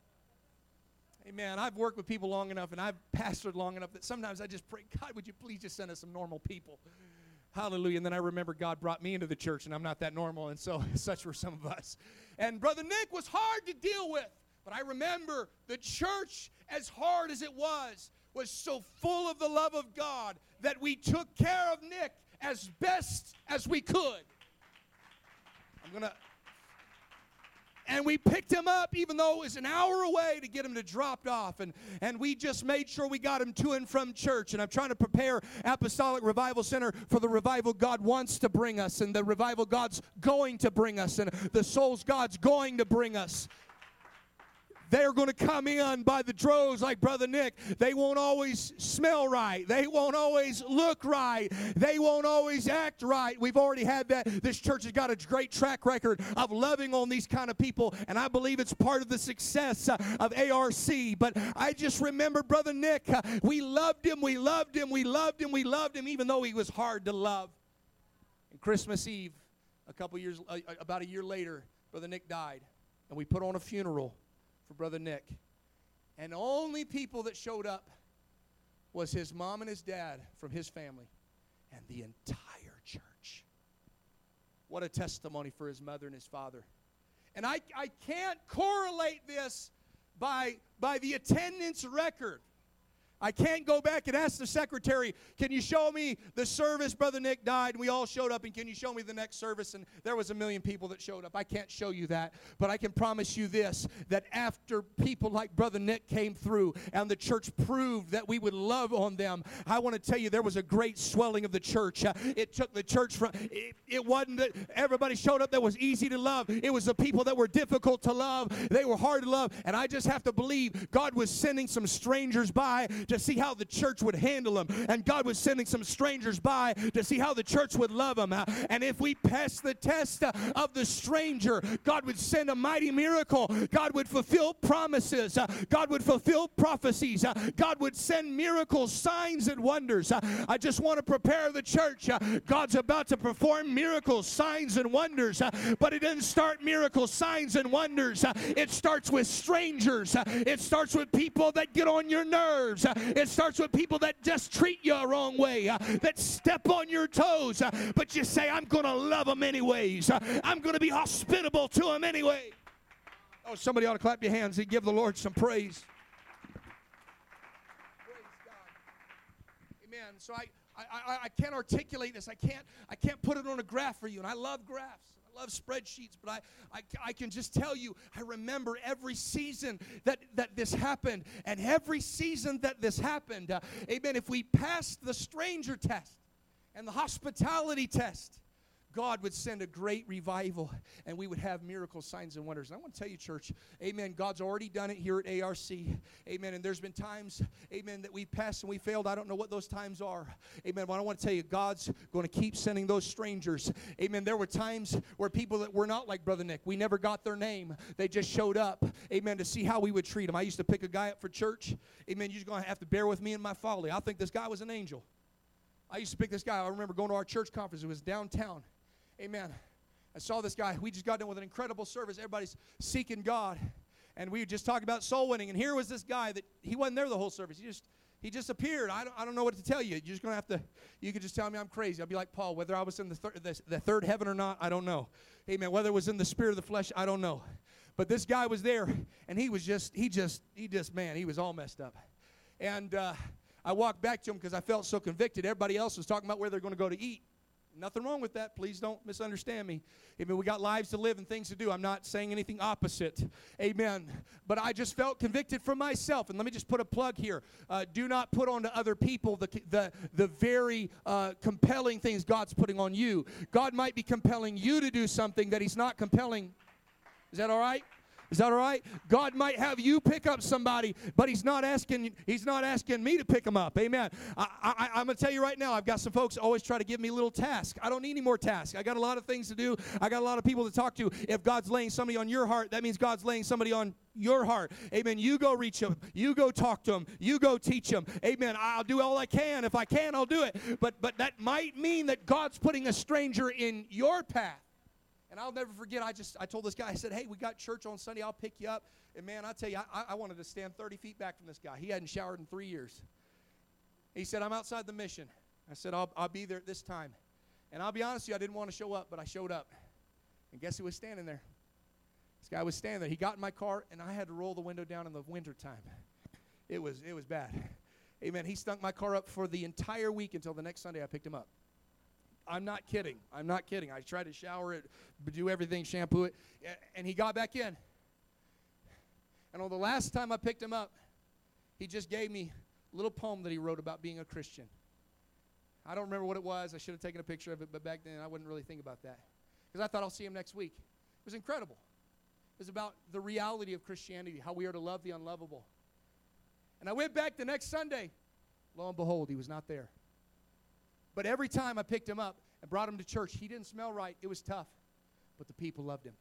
A: Amen. I've worked with people long enough and I've pastored long enough that sometimes I just pray, God, would you please just send us some normal people? Hallelujah. And then I remember God brought me into the church, and I'm not that normal, and so <laughs> such were some of us. And Brother Nick was hard to deal with, but I remember the church, as hard as it was, was so full of the love of God that we took care of Nick as best as we could. I'm going to and we picked him up even though it was an hour away to get him to drop off. And, and we just made sure we got him to and from church. And i'm trying to prepare apostolic revival center for the revival god wants to bring us and the revival god's going to bring us and the souls god's going to bring us they're going to come in by the droves like Brother Nick. They won't always smell right. They won't always look right. They won't always act right. We've already had that. This church has got a great track record of loving on these kind of people, and I believe it's part of the success uh, of ARC. But I just remember Brother Nick. Uh, we loved him, we loved him, we loved him, we loved him, even though he was hard to love. And Christmas Eve, a couple years, about a year later, Brother Nick died, and we put on a funeral for Brother Nick. And only people that showed up was his mom and his dad from his family and the entire church. What a testimony for his mother and his father. And I, I can't correlate this by, by the attendance record. I can't go back and ask the secretary, can you show me the service Brother Nick died? And we all showed up, and can you show me the next service? And there was a million people that showed up. I can't show you that, but I can promise you this that after people like Brother Nick came through and the church proved that we would love on them, I want to tell you there was a great swelling of the church. Uh, it took the church from, it, it wasn't that everybody showed up that was easy to love, it was the people that were difficult to love. They were hard to love. And I just have to believe God was sending some strangers by to see how the church would handle them. And God was sending some strangers by to see how the church would love them. And if we pass the test of the stranger, God would send a mighty miracle. God would fulfill promises. God would fulfill prophecies. God would send miracles, signs, and wonders. I just want to prepare the church. God's about to perform miracles, signs, and wonders. But it doesn't start miracles, signs, and wonders. It starts with strangers. It starts with people that get on your nerves. It starts with people that just treat you a wrong way, uh, that step on your toes, uh, but you say, I'm going to love them anyways. Uh, I'm going to be hospitable to them anyway. Oh, somebody ought to clap your hands and give the Lord some praise. Amen. So I, I, I, can't articulate this. I can't, I can't put it on a graph for you, and I love graphs love spreadsheets, but I, I, I can just tell you, I remember every season that, that this happened. And every season that this happened, uh, amen, if we passed the stranger test and the hospitality test, God would send a great revival and we would have miracles, signs, and wonders. And I want to tell you, church, amen. God's already done it here at ARC. Amen. And there's been times, amen, that we passed and we failed. I don't know what those times are. Amen. But I want to tell you, God's going to keep sending those strangers. Amen. There were times where people that were not like Brother Nick, we never got their name. They just showed up, amen, to see how we would treat them. I used to pick a guy up for church. Amen. You're going to have to bear with me and my folly. I think this guy was an angel. I used to pick this guy. I remember going to our church conference. It was downtown. Amen. I saw this guy. We just got done with an incredible service. Everybody's seeking God. And we just talked about soul winning. And here was this guy that he wasn't there the whole service. He just He just appeared. I don't, I don't know what to tell you. You're just going to have to, you could just tell me I'm crazy. I'll be like Paul, whether I was in the, thir- the, the third heaven or not, I don't know. Amen. Whether it was in the spirit of the flesh, I don't know. But this guy was there, and he was just, he just, he just, man, he was all messed up. And uh, I walked back to him because I felt so convicted. Everybody else was talking about where they're going to go to eat. Nothing wrong with that. Please don't misunderstand me. Amen. We got lives to live and things to do. I'm not saying anything opposite. Amen. But I just felt convicted for myself. And let me just put a plug here. Uh, do not put onto other people the, the, the very uh, compelling things God's putting on you. God might be compelling you to do something that He's not compelling. Is that all right? Is that all right? God might have you pick up somebody, but He's not asking. He's not asking me to pick them up. Amen. I, am to tell you right now. I've got some folks always try to give me little tasks. I don't need any more tasks. I got a lot of things to do. I got a lot of people to talk to. If God's laying somebody on your heart, that means God's laying somebody on your heart. Amen. You go reach them. You go talk to them. You go teach them. Amen. I'll do all I can. If I can, I'll do it. But but that might mean that God's putting a stranger in your path. And I'll never forget, I just I told this guy, I said, hey, we got church on Sunday, I'll pick you up. And man, I tell you, I, I wanted to stand 30 feet back from this guy. He hadn't showered in three years. He said, I'm outside the mission. I said, I'll, I'll be there at this time. And I'll be honest with you, I didn't want to show up, but I showed up. And guess who was standing there? This guy was standing there. He got in my car, and I had to roll the window down in the wintertime. It was, it was bad. Amen. He stunk my car up for the entire week until the next Sunday I picked him up. I'm not kidding. I'm not kidding. I tried to shower it, do everything, shampoo it, and he got back in. And on the last time I picked him up, he just gave me a little poem that he wrote about being a Christian. I don't remember what it was. I should have taken a picture of it, but back then I wouldn't really think about that. Because I thought I'll see him next week. It was incredible. It was about the reality of Christianity, how we are to love the unlovable. And I went back the next Sunday. Lo and behold, he was not there. But every time I picked him up and brought him to church, he didn't smell right. It was tough. But the people loved him.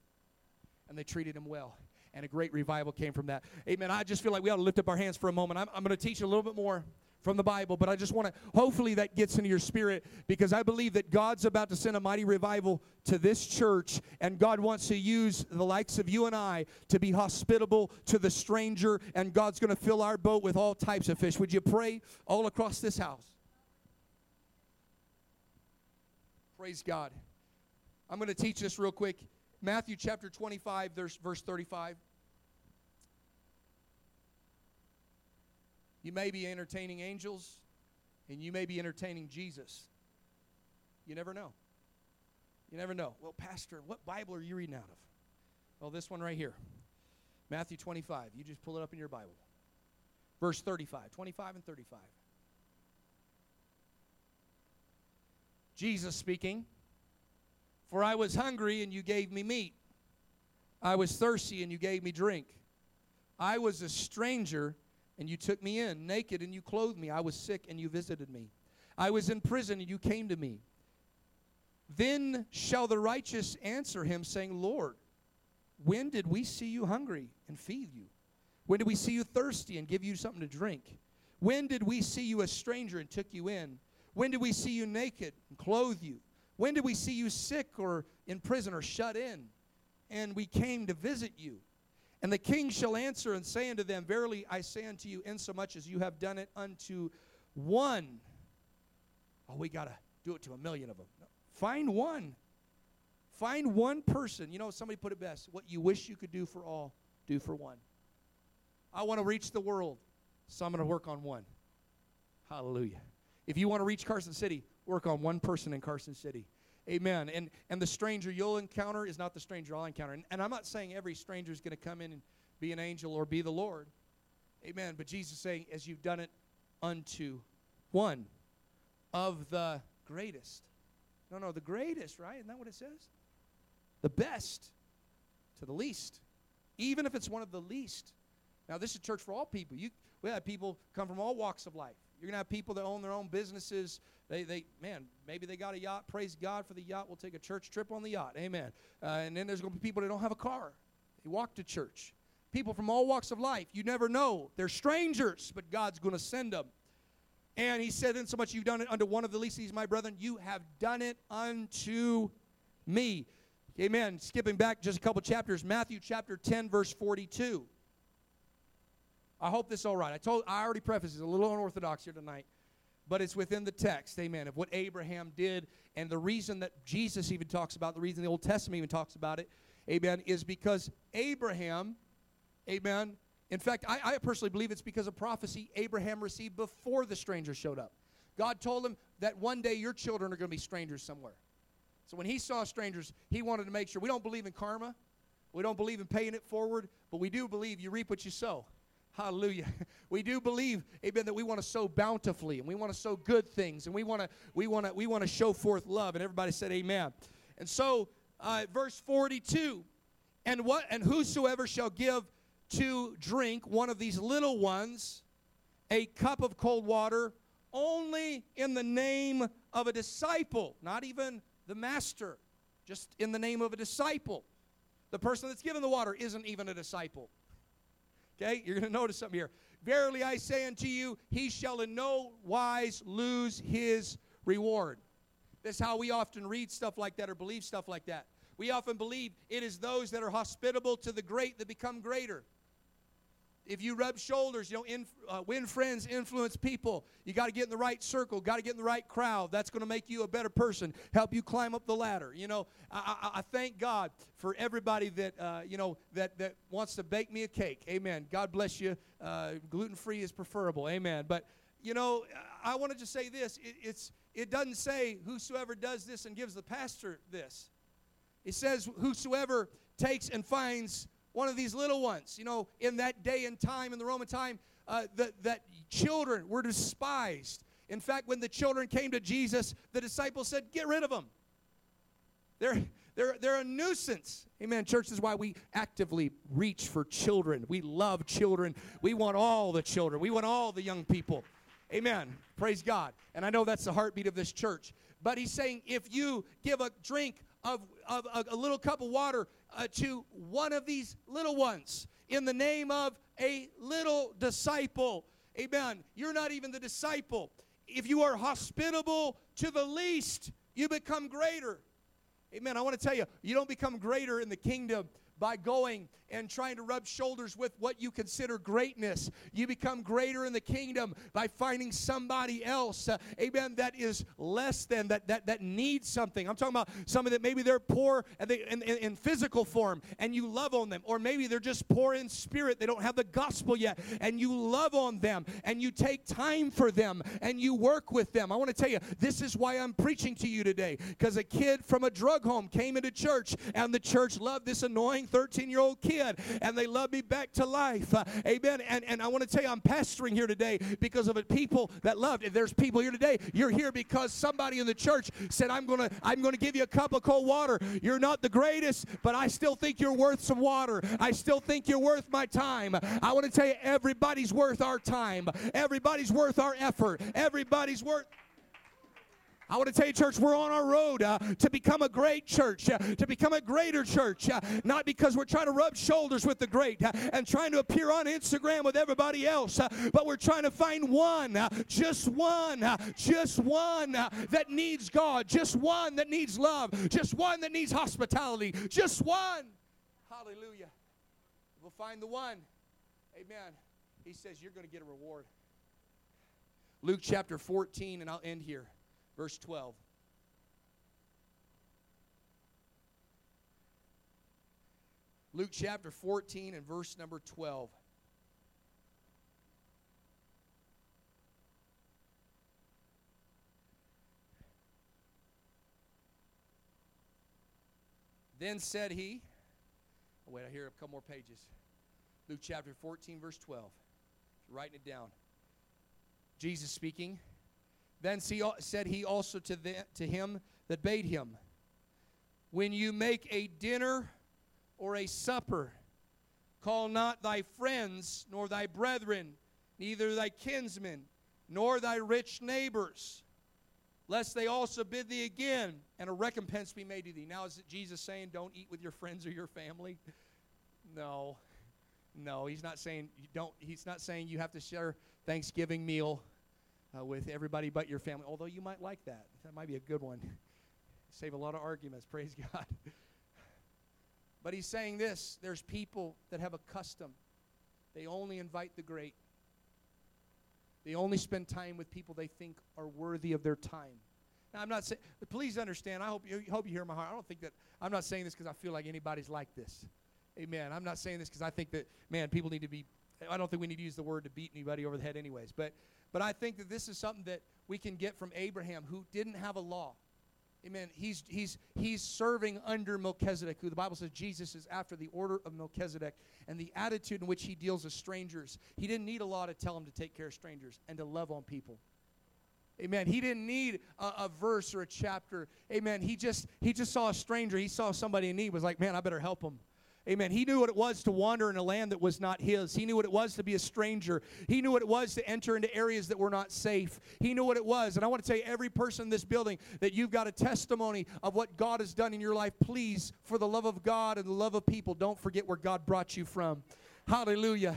A: And they treated him well. And a great revival came from that. Amen. I just feel like we ought to lift up our hands for a moment. I'm, I'm going to teach a little bit more from the Bible, but I just want to, hopefully, that gets into your spirit because I believe that God's about to send a mighty revival to this church, and God wants to use the likes of you and I to be hospitable to the stranger, and God's going to fill our boat with all types of fish. Would you pray all across this house? Praise God. I'm going to teach this real quick. Matthew chapter 25, verse, verse 35. You may be entertaining angels, and you may be entertaining Jesus. You never know. You never know. Well, Pastor, what Bible are you reading out of? Well, this one right here Matthew 25. You just pull it up in your Bible. Verse 35, 25 and 35. Jesus speaking, For I was hungry and you gave me meat. I was thirsty and you gave me drink. I was a stranger and you took me in, naked and you clothed me. I was sick and you visited me. I was in prison and you came to me. Then shall the righteous answer him, saying, Lord, when did we see you hungry and feed you? When did we see you thirsty and give you something to drink? When did we see you a stranger and took you in? When did we see you naked and clothe you? When did we see you sick or in prison or shut in? And we came to visit you. And the king shall answer and say unto them, Verily I say unto you, insomuch as you have done it unto one. Oh, we got to do it to a million of them. No. Find one. Find one person. You know, somebody put it best. What you wish you could do for all, do for one. I want to reach the world, so I'm going to work on one. Hallelujah. If you want to reach Carson City, work on one person in Carson City. Amen. And and the stranger you'll encounter is not the stranger I'll encounter. And, and I'm not saying every stranger is going to come in and be an angel or be the Lord. Amen. But Jesus is saying, as you've done it unto one of the greatest. No, no, the greatest, right? Isn't that what it says? The best to the least. Even if it's one of the least. Now, this is church for all people. You, we have people come from all walks of life. You're going to have people that own their own businesses. They, they, man, maybe they got a yacht. Praise God for the yacht. We'll take a church trip on the yacht. Amen. Uh, and then there's going to be people that don't have a car. They walk to church. People from all walks of life. You never know. They're strangers, but God's going to send them. And he said, In so much you've done it unto one of the least of these, my brethren, you have done it unto me. Amen. Skipping back just a couple chapters, Matthew chapter 10, verse 42. I hope this is all right. I told I already prefaced it's a little unorthodox here tonight, but it's within the text, amen, of what Abraham did. And the reason that Jesus even talks about, the reason the Old Testament even talks about it, amen, is because Abraham, amen, in fact, I, I personally believe it's because of prophecy Abraham received before the stranger showed up. God told him that one day your children are going to be strangers somewhere. So when he saw strangers, he wanted to make sure. We don't believe in karma. We don't believe in paying it forward, but we do believe you reap what you sow. Hallelujah. <laughs> We do believe, amen, that we want to sow bountifully and we want to sow good things and we want to we want to we want to show forth love. And everybody said amen. And so uh, verse 42, and what and whosoever shall give to drink one of these little ones a cup of cold water only in the name of a disciple, not even the master, just in the name of a disciple. The person that's given the water isn't even a disciple. Okay, you're going to notice something here. Verily I say unto you, he shall in no wise lose his reward. That's how we often read stuff like that or believe stuff like that. We often believe it is those that are hospitable to the great that become greater if you rub shoulders, you know, in, uh, win friends, influence people. You got to get in the right circle, got to get in the right crowd. That's going to make you a better person, help you climb up the ladder. You know, I, I, I thank God for everybody that uh, you know that that wants to bake me a cake. Amen. God bless you. Uh, Gluten free is preferable. Amen. But you know, I want to just say this: it, it's it doesn't say whosoever does this and gives the pastor this. It says whosoever takes and finds one of these little ones. You know, in that day and time, in the Roman time, uh, that, that children were despised. In fact, when the children came to Jesus, the disciples said, Get rid of them. They're, they're, they're a nuisance. Amen. Church, is why we actively reach for children. We love children. We want all the children, we want all the young people. Amen. Praise God. And I know that's the heartbeat of this church. But he's saying if you give a drink of, of, of a little cup of water uh, to one of these little ones in the name of a little disciple. Amen. You're not even the disciple. If you are hospitable to the least, you become greater. Amen. I want to tell you, you don't become greater in the kingdom by going and trying to rub shoulders with what you consider greatness. You become greater in the kingdom by finding somebody else, uh, amen, that is less than, that, that, that needs something. I'm talking about somebody that maybe they're poor and they, in, in, in physical form and you love on them, or maybe they're just poor in spirit. They don't have the gospel yet, and you love on them and you take time for them and you work with them. I want to tell you, this is why I'm preaching to you today because a kid from a drug home came into church and the church loved this annoying 13 year old kid and they love me back to life. Uh, amen. And, and I want to tell you, I'm pastoring here today because of it. People that loved. If there's people here today, you're here because somebody in the church said, I'm going to I'm going to give you a cup of cold water. You're not the greatest, but I still think you're worth some water. I still think you're worth my time. I want to tell you, everybody's worth our time. Everybody's worth our effort. Everybody's worth. I want to tell you, church, we're on our road uh, to become a great church, uh, to become a greater church, uh, not because we're trying to rub shoulders with the great uh, and trying to appear on Instagram with everybody else, uh, but we're trying to find one, uh, just one, just one that needs God, just one that needs love, just one that needs hospitality, just one. Hallelujah. We'll find the one. Amen. He says, You're going to get a reward. Luke chapter 14, and I'll end here. Verse 12. Luke chapter 14 and verse number 12. Then said he, oh wait, I hear a couple more pages. Luke chapter 14, verse 12. If you're Writing it down. Jesus speaking. Then uh, said he also to, the, to him that bade him, When you make a dinner or a supper, call not thy friends, nor thy brethren, neither thy kinsmen, nor thy rich neighbors, lest they also bid thee again, and a recompense be made to thee. Now, is Jesus saying don't eat with your friends or your family? No. No, he's not saying you don't he's not saying you have to share Thanksgiving meal uh, with everybody but your family, although you might like that. That might be a good one. <laughs> Save a lot of arguments, <laughs> praise God. but he's saying this there's people that have a custom They only invite the great. They only spend time with people they think are worthy of their time. Now, I'm not saying, please understand, I hope you, hope you hear my heart. I don't think that, I'm not saying this because I feel like anybody's like this. Amen. I'm not saying this because I think that, man, people need to be, I don't think we need to use the word to beat anybody over the head, anyways. But, but I think that this is something that we can get from Abraham, who didn't have a law. Amen. He's, he's, he's serving under Melchizedek, who the Bible says Jesus is after the order of Melchizedek, and the attitude in which he deals with strangers. He didn't need a law to tell him to take care of strangers and to love on people. Amen. He didn't need a, a, verse or a chapter. Amen. He just he just saw a stranger. He saw somebody in need. Was like, man, I better help him. Amen. He knew what it was to wander in a land that was not his. He knew what it was to be a stranger. He knew what it was to enter into areas that were not safe. He knew what it was. And I want to tell you, every person in this building, that you've got a testimony of what God has done in your life. Please, for the love of God and the love of people, don't forget where God brought you from. Hallelujah.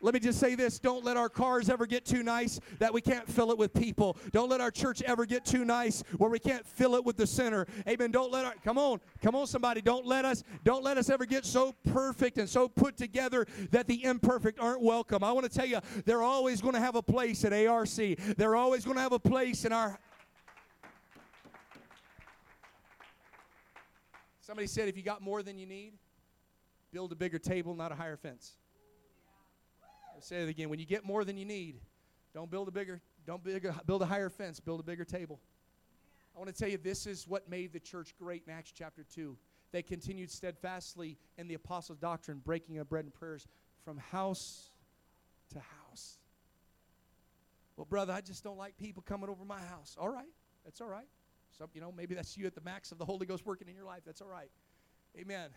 A: Let me just say this don't let our cars ever get too nice that we can't fill it with people. Don't let our church ever get too nice where we can't fill it with the sinner. Amen. Don't let our come on, come on, somebody. Don't let us, don't let us ever get so perfect and so put together that the imperfect aren't welcome. I want to tell you, they're always going to have a place at ARC. They're always going to have a place in our Somebody said if you got more than you need, build a bigger table, not a higher fence. I'll say it again. When you get more than you need, don't build a bigger, don't build a higher fence, build a bigger table. I want to tell you, this is what made the church great in Acts chapter 2. They continued steadfastly in the apostles' doctrine, breaking of bread and prayers from house to house. Well, brother, I just don't like people coming over my house. All right, that's all right. So, you know, maybe that's you at the max of the Holy Ghost working in your life. That's all right. Amen.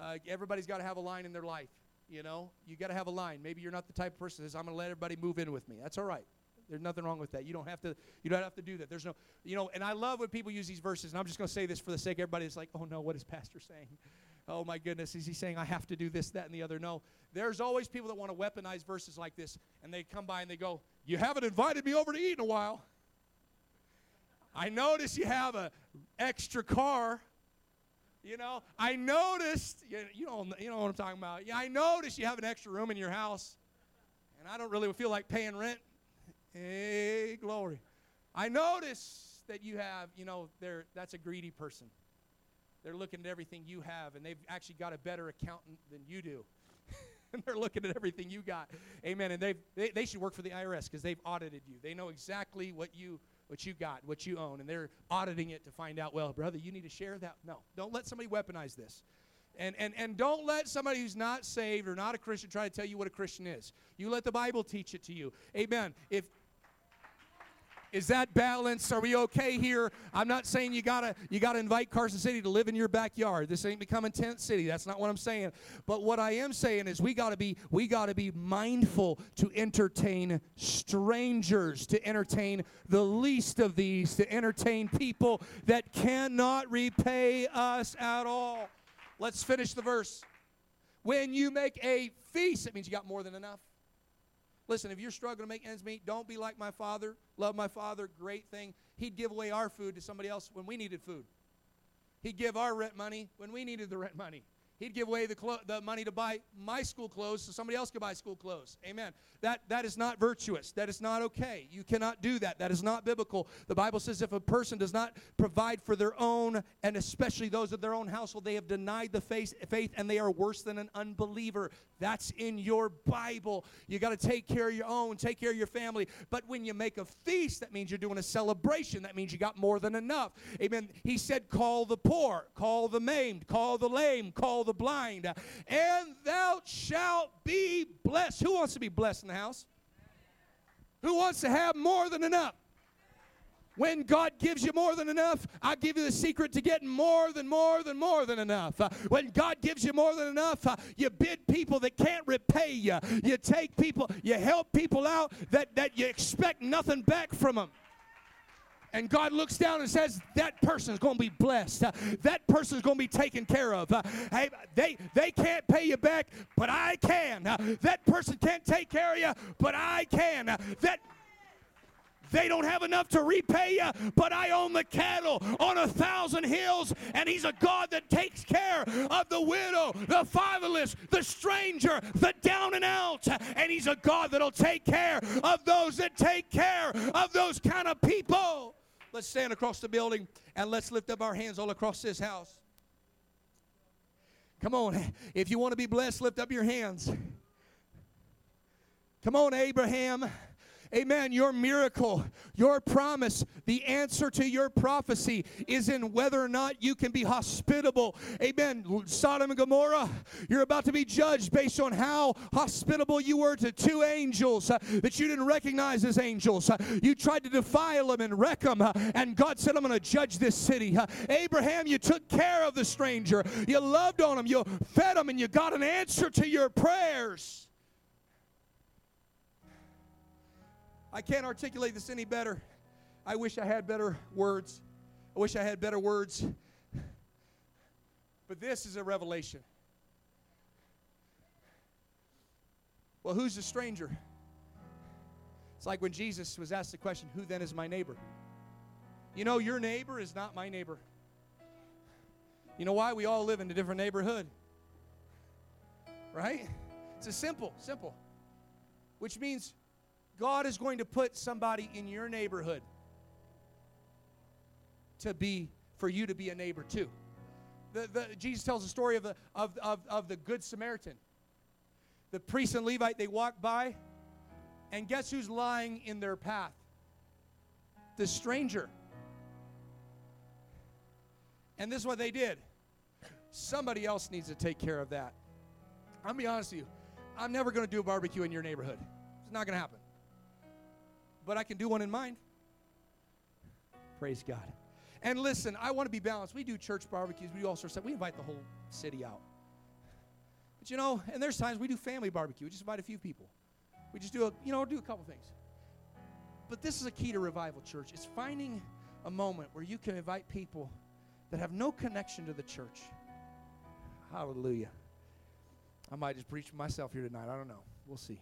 A: Uh, everybody's got to have a line in their life. You know, you got to have a line. Maybe you're not the type of person that says, I'm going to let everybody move in with me. That's all right. There's nothing wrong with that. You don't have to. You don't have to do that. There's no. You know, and I love when people use these verses. And I'm just going to say this for the sake of everybody. It's like, oh no, what is Pastor saying? <laughs> Oh my goodness, is he saying I have to do this, that, and the other? No. There's always people that want to weaponize verses like this, and they come by and they go, "You haven't invited me over to eat in a while. I notice you have a extra car." You know, I noticed, you, you, know, you know what I'm talking about. Yeah, I noticed you have an extra room in your house, and I don't really feel like paying rent. Hey, glory. I notice that you have, you know, they're, that's a greedy person. They're looking at everything you have, and they've actually got a better accountant than you do. <laughs> and they're looking at everything you got. Amen. And they, they should work for the IRS because they've audited you. They know exactly what you what you got, what you own, and they're auditing it to find out, well, brother, you need to share that. No, don't let somebody weaponize this. And, and, and don't let somebody who's not saved or not a Christian try to tell you what a Christian is. You let the Bible teach it to you. Amen. If is that balanced? Are we okay here? I'm not saying you gotta you gotta invite Carson City to live in your backyard. This ain't becoming tent city. That's not what I'm saying. But what I am saying is we gotta be we gotta be mindful to entertain strangers, to entertain the least of these, to entertain people that cannot repay us at all. Let's finish the verse. When you make a feast, it means you got more than enough. Listen, if you're struggling to make ends meet, don't be like my father. Love my father, great thing. He'd give away our food to somebody else when we needed food. He'd give our rent money when we needed the rent money. He'd give away the, clo- the money to buy my school clothes so somebody else could buy school clothes. Amen. That, that is not virtuous. That is not okay. You cannot do that. That is not biblical. The Bible says if a person does not provide for their own, and especially those of their own household, they have denied the faith, faith and they are worse than an unbeliever. That's in your Bible. You got to take care of your own, take care of your family. But when you make a feast, that means you're doing a celebration. That means you got more than enough. Amen. He said, Call the poor, call the maimed, call the lame, call the blind, and thou shalt be blessed. Who wants to be blessed in the house? Who wants to have more than enough? When God gives you more than enough, I give you the secret to getting more than more than more than enough. When God gives you more than enough, you bid people that can't repay you. You take people, you help people out that, that you expect nothing back from them and God looks down and says, That person is going to be blessed. Uh, that person is going to be taken care of. Uh, hey, they, they can't pay you back, but I can. Uh, that person can't take care of you, but I can. Uh, that They don't have enough to repay you, but I own the cattle on a thousand hills, and He's a God that takes care of the widow, the fatherless, the stranger, the down and out. And He's a God that'll take care of those that take care of those kind of people. Let's stand across the building and let's lift up our hands all across this house. Come on. <laughs> If you want to be blessed, lift up your hands. Come on, Abraham. Amen. Your miracle, your promise, the answer to your prophecy is in whether or not you can be hospitable. Amen. Sodom and Gomorrah, you're about to be judged based on how hospitable you were to two angels uh, that you didn't recognize as angels. Uh, you tried to defile them and wreck them, uh, and God said, I'm going to judge this city. Uh, Abraham, you took care of the stranger, you loved on him, you fed him, and you got an answer to your prayers. I can't articulate this any better. I wish I had better words. I wish I had better words. But this is a revelation. Well, who's the stranger? It's like when Jesus was asked the question, Who then is my neighbor? You know, your neighbor is not my neighbor. You know why? We all live in a different neighborhood. Right? It's a simple, simple. Which means God is going to put somebody in your neighborhood to be for you to be a neighbor too. The, the, Jesus tells the story of the, of, of, of the Good Samaritan. The priest and Levite, they walk by, and guess who's lying in their path? The stranger. And this is what they did. Somebody else needs to take care of that. I'm gonna be honest with you. I'm never gonna do a barbecue in your neighborhood. It's not gonna happen but I can do one in mine. Praise God. And listen, I want to be balanced. We do church barbecues, we do all sorts of stuff. We invite the whole city out. But you know, and there's times we do family barbecue. We just invite a few people. We just do a, you know, do a couple things. But this is a key to revival church. It's finding a moment where you can invite people that have no connection to the church. Hallelujah. I might just preach myself here tonight. I don't know. We'll see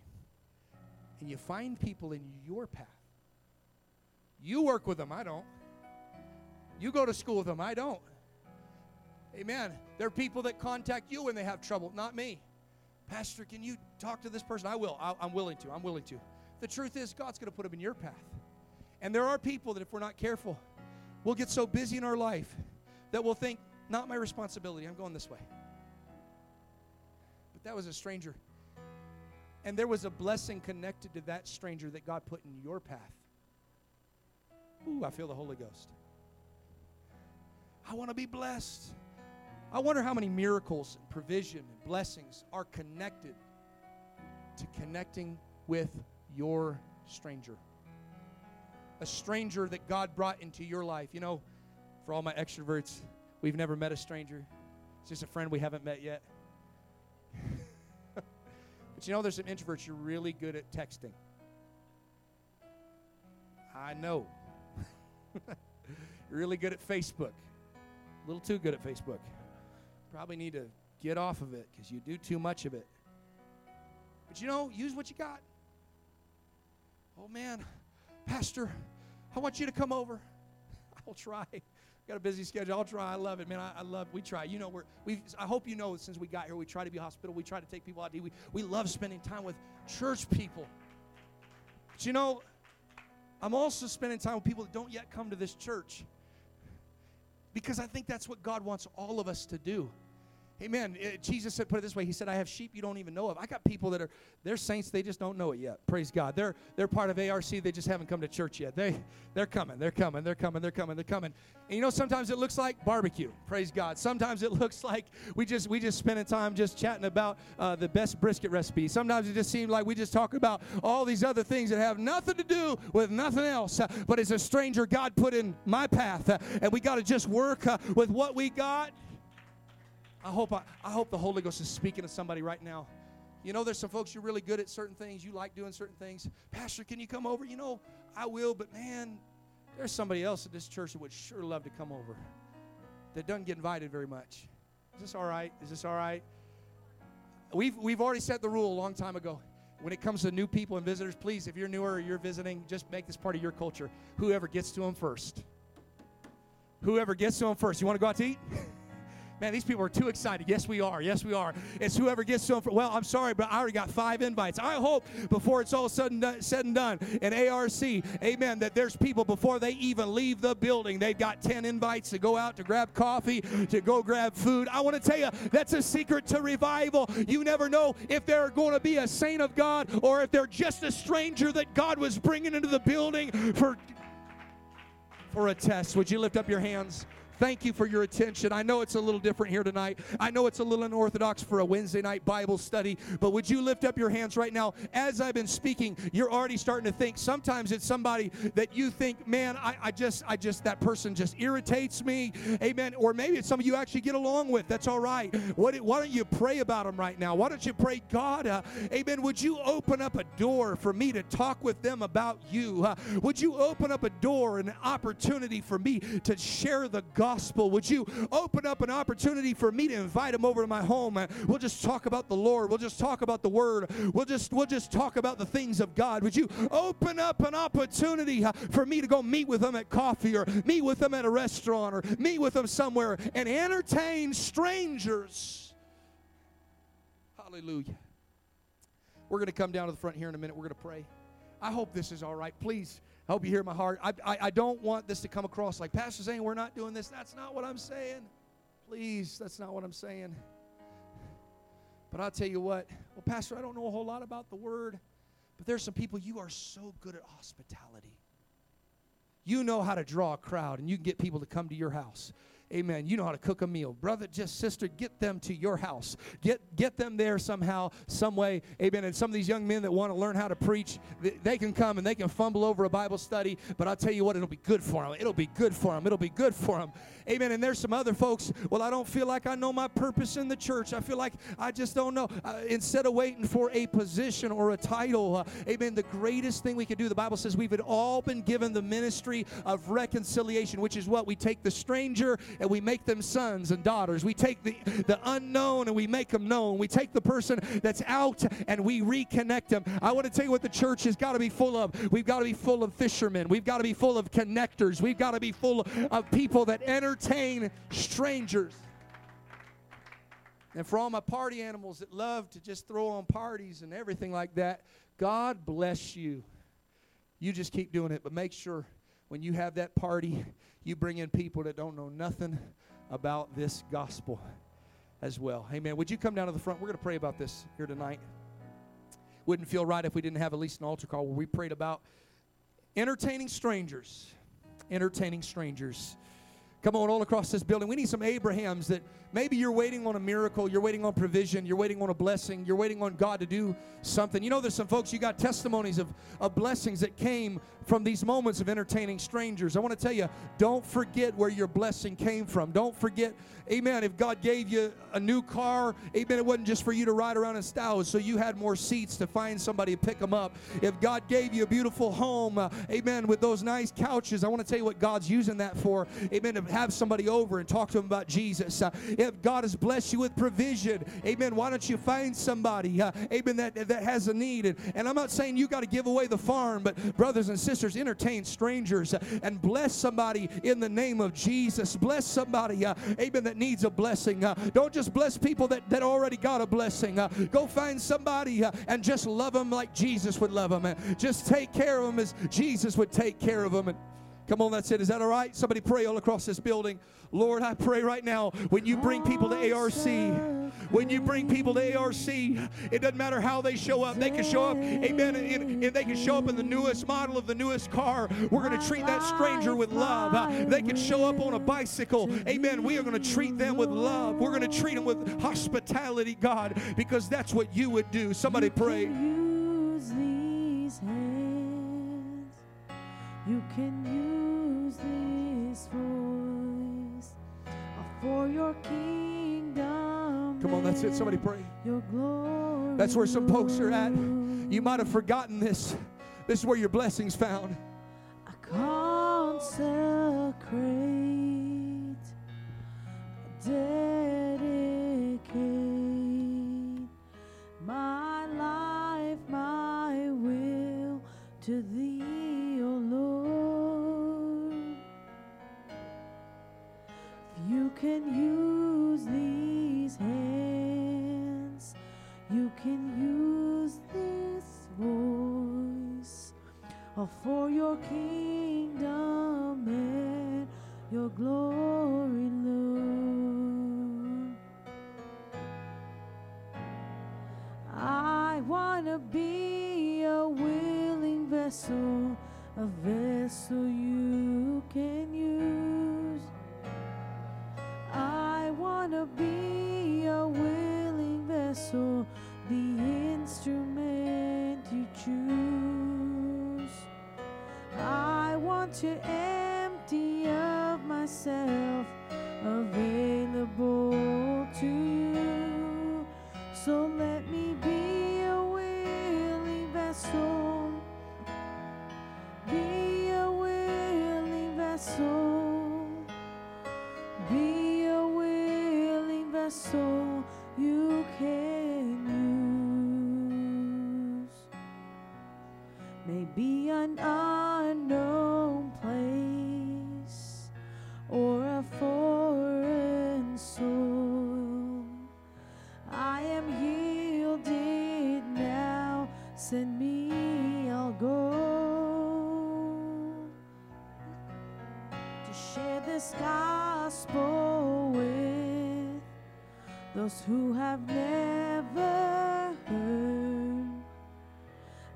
A: and you find people in your path. You work with them, I don't. You go to school with them, I don't. Amen. There are people that contact you when they have trouble, not me. Pastor, can you talk to this person? I will. i am willing to. I'm willing to. The truth is, God's going to put them in your path. And there are people that, if we're not careful, we'll get so busy in our life that we'll think, not my responsibility. I'm going this way. But that was a stranger and there was a blessing connected to that stranger that God put in your path. Ooh, I feel the Holy Ghost. I want to be blessed. I wonder how many miracles, and provision, and blessings are connected to connecting with your stranger. A stranger that God brought into your life. You know, for all my extroverts, we've never met a stranger. It's just a friend we haven't met yet. <laughs> But you know, there's some introverts, you're really good at texting. I know. You're <laughs> really good at Facebook. A little too good at Facebook. Probably need to get off of it because you do too much of it. But you know, use what you got. Oh man, Pastor, I want you to come over. <laughs> I'll try. Got a busy schedule. I'll try. I love it, man. I, I love. We try. You know, we're we. I hope you know since we got here, we try to be hospitable. We try to take people out. to eat. We we love spending time with church people. But you know, I'm also spending time with people that don't yet come to this church because I think that's what God wants all of us to do. Amen. It, Jesus said, put it this way. He said, I have sheep you don't even know of. I got people that are, they're saints, they just don't know it yet. Praise God. They're, they're part of ARC, they just haven't come to church yet. They, they're coming, they're coming, they're coming, they're coming, they're coming. And you know, sometimes it looks like barbecue. Praise God. Sometimes it <laughs> looks like we just, we just spending time just chatting about uh, the best brisket recipe. Sometimes it just seems like we just talk about all these other things that have nothing to do with nothing else. Uh, but it's a stranger God put in my path. Uh, and we got to just work uh, with what we got I hope I, I hope the Holy Ghost is speaking to somebody right now. You know, there's some folks you're really good at certain things. You like doing certain things. Pastor, can you come over? You know, I will, but man, there's somebody else at this church that would sure love to come over that doesn't get invited very much. Is this all right? Is this all right? We've, we've already set the rule a long time ago. when it comes to new people and visitors, please, if you're newer or you're visiting, just make this part of your culture. Whoever gets to them first. Whoever gets to them first. You want to go out to eat? <laughs> Man, these people are too excited. Yes, we are. Yes, we are. It's whoever gets to them. For, well, I'm sorry, but I already got five invites. I hope before it's all said and done, said and done in ARC, amen, that there's people before they even leave the building. They've got 10 invites to go out to grab coffee, to go grab food. I want to tell you, that's a secret to revival. You never know if they're going to be a saint of God or if they're just a stranger that God was bringing into the building for, for a test. Would you lift up your hands? Thank you for your attention. I know it's a little different here tonight. I know it's a little unorthodox for a Wednesday night Bible study, but would you lift up your hands right now? As I've been speaking, you're already starting to think. Sometimes it's somebody that you think, man, I, I just, I just, that person just irritates me. Amen. Or maybe it's somebody you actually get along with. That's all right. What, why don't you pray about them right now? Why don't you pray, God, uh, amen, would you open up a door for me to talk with them about you? Uh, would you open up a door an opportunity for me to share the gospel? Gospel. Would you open up an opportunity for me to invite them over to my home? We'll just talk about the Lord. We'll just talk about the word. We'll just we'll just talk about the things of God. Would you open up an opportunity uh, for me to go meet with them at coffee or meet with them at a restaurant or meet with them somewhere and entertain strangers? Hallelujah. We're going to come down to the front here in a minute. We're going to pray. I hope this is all right. Please I hope you hear my heart. I, I, I don't want this to come across like Pastor saying we're not doing this. That's not what I'm saying. Please, that's not what I'm saying. But I'll tell you what. Well, Pastor, I don't know a whole lot about the word, but there's some people you are so good at hospitality. You know how to draw a crowd and you can get people to come to your house. Amen. You know how to cook a meal. Brother, just sister, get them to your house. Get get them there somehow, some way. Amen. And some of these young men that want to learn how to preach, they can come and they can fumble over a Bible study, but I'll tell you what, it'll be good for them. It'll be good for them. It'll be good for them. Amen. And there's some other folks, well, I don't feel like I know my purpose in the church. I feel like I just don't know. Uh, instead of waiting for a position or a title, uh, amen, the greatest thing we can do, the Bible says we've all been given the ministry of reconciliation, which is what we take the stranger and we make them sons and daughters. We take the, the unknown and we make them known. We take the person that's out and we reconnect them. I want to tell you what the church has got to be full of. We've got to be full of fishermen. We've got to be full of connectors. We've got to be full of people that entertain strangers. And for all my party animals that love to just throw on parties and everything like that, God bless you. You just keep doing it, but make sure when you have that party, you bring in people that don't know nothing about this gospel as well. Amen. Would you come down to the front? We're going to pray about this here tonight. Wouldn't feel right if we didn't have at least an altar call where we prayed about entertaining strangers. Entertaining strangers. Come on, all across this building. We need some Abrahams that maybe you're waiting on a miracle, you're waiting on provision, you're waiting on a blessing, you're waiting on God to do something. You know, there's some folks, you got testimonies of, of blessings that came from these moments of entertaining strangers. I want to tell you, don't forget where your blessing came from. Don't forget, amen, if God gave you a new car, amen, it wasn't just for you to ride around in style, so you had more seats to find somebody to pick them up. If God gave you a beautiful home, uh, amen, with those nice couches, I want to tell you what God's using that for, amen, to have somebody over and talk to them about Jesus. Uh, if God has blessed you with provision, amen, why don't you find somebody, uh, amen, that, that has a need? And, and I'm not saying you got to give away the farm, but brothers and sisters, entertain strangers and bless somebody in the name of Jesus. Bless somebody, uh, amen, that needs a blessing. Uh, don't just bless people that, that already got a blessing. Uh, go find somebody and just love them like Jesus would love them. And just take care of them as Jesus would take care of them. And come on, that's it. Is that all right? Somebody pray all across this building. Lord, I pray right now when you bring people to ARC, when you bring people to ARC, it doesn't matter how they show up. They can show up, amen, and, they can show up in the newest model of the newest car. We're going to treat that stranger with love. Uh, they can show up on a bicycle, amen. We are going to treat them with love. We're going to treat them with hospitality, God, because that's what you would do. Somebody pray. You can use for your kingdom. Come on, that's it. Somebody pray. Your glory. That's where some folks are at. You might have forgotten this. This is where your blessings found. I consecrate,
B: a willing vessel, a vessel you can use. To be a willing vessel, the instrument you choose. I want to empty of myself, available to you. So let me be a willing vessel, vessel you can use. Maybe an unknown place or a foreign soul. I am yielded now. Send me, I'll go to share this gospel with those who have never heard.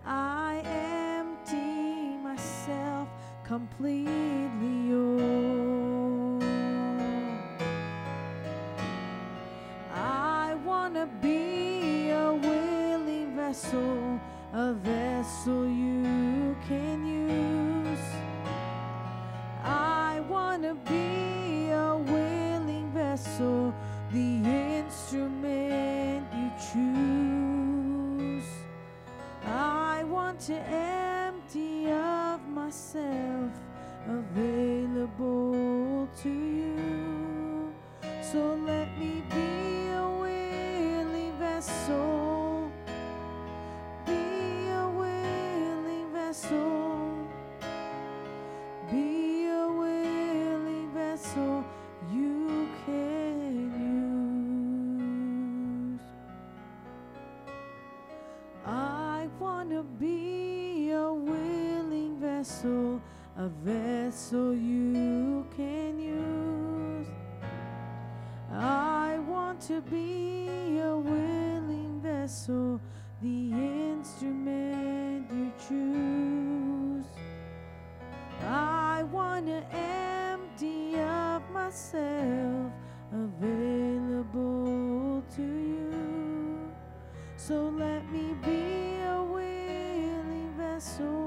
B: I empty myself completely yours. I want to be a willing vessel, a vessel you can use. I want to be instrument you choose. I want to empty of myself, available to you. So a vessel you can use. I want to be a willing vessel, the instrument you choose. I want to empty of myself, available to you. So let me be a willing vessel,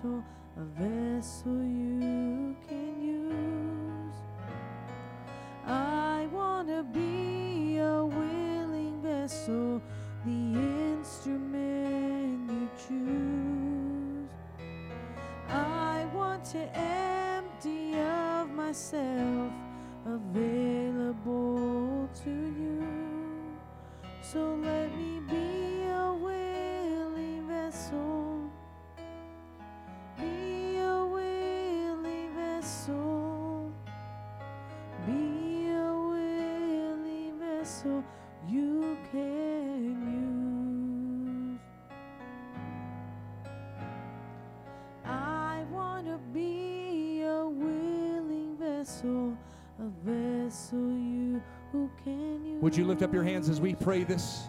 B: vessel, a vessel you can use. I want to be a willing vessel,
A: Would you lift up your hands as we pray this?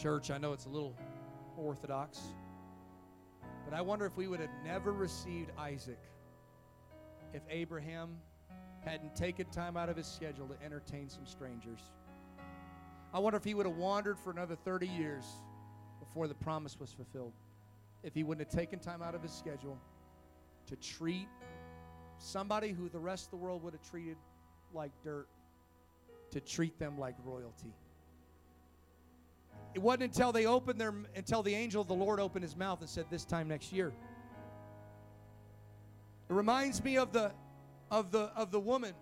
A: Church, I know it's a little orthodox, but I wonder if we would have never received Isaac if Abraham hadn't taken time out of his schedule to entertain some strangers. I wonder if he would have wandered for another 30 years before the promise was fulfilled. If he wouldn't have taken time out of his schedule to treat somebody who the rest of the world would have treated like dirt, to treat them like royalty. It wasn't until they opened their until the angel of the Lord opened his mouth and said, "This time next year." It reminds me of the of the of the woman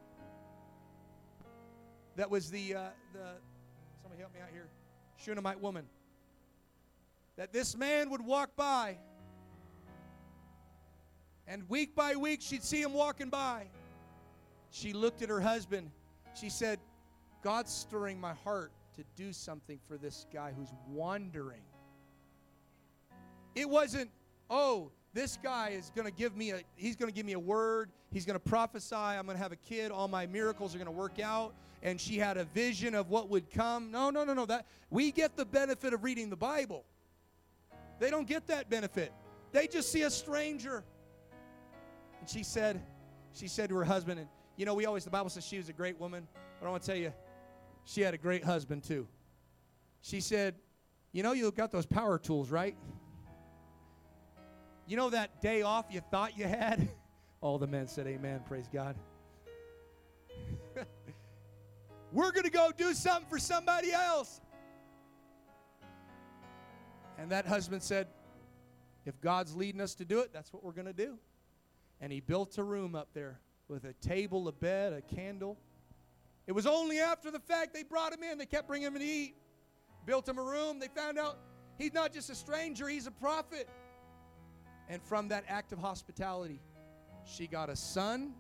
A: that was the uh, the somebody help me out here, Shunammite woman. That this man would walk by, and week by week she'd see him walking by. She looked at her husband. She said, "God's stirring my heart to do something for this guy who's wandering." It wasn't, "Oh, this guy is going to give me a he's going to give me a word he's going to prophesy i'm going to have a kid all my miracles are going to work out and she had a vision of what would come. No no no no that we get the benefit of reading the bible. They don't get that benefit. They just see a stranger. And she said she said to her husband and you know we always the bible says she was a great woman but i want to tell you she had a great husband too she said you know you got those power tools right you know that day off you thought you had? <laughs> All the men said, Amen. Praise God. <laughs> We're going to go do something for somebody else. And that husband said, If God's leading us to do it, that's what we're going to do. And he built a room up there with a table, a bed, a candle. It was only after the fact they brought him in, they kept bringing him to eat. Built him a room. They found out he's not just a stranger, he's a prophet. And from that act of hospitality, she got a son.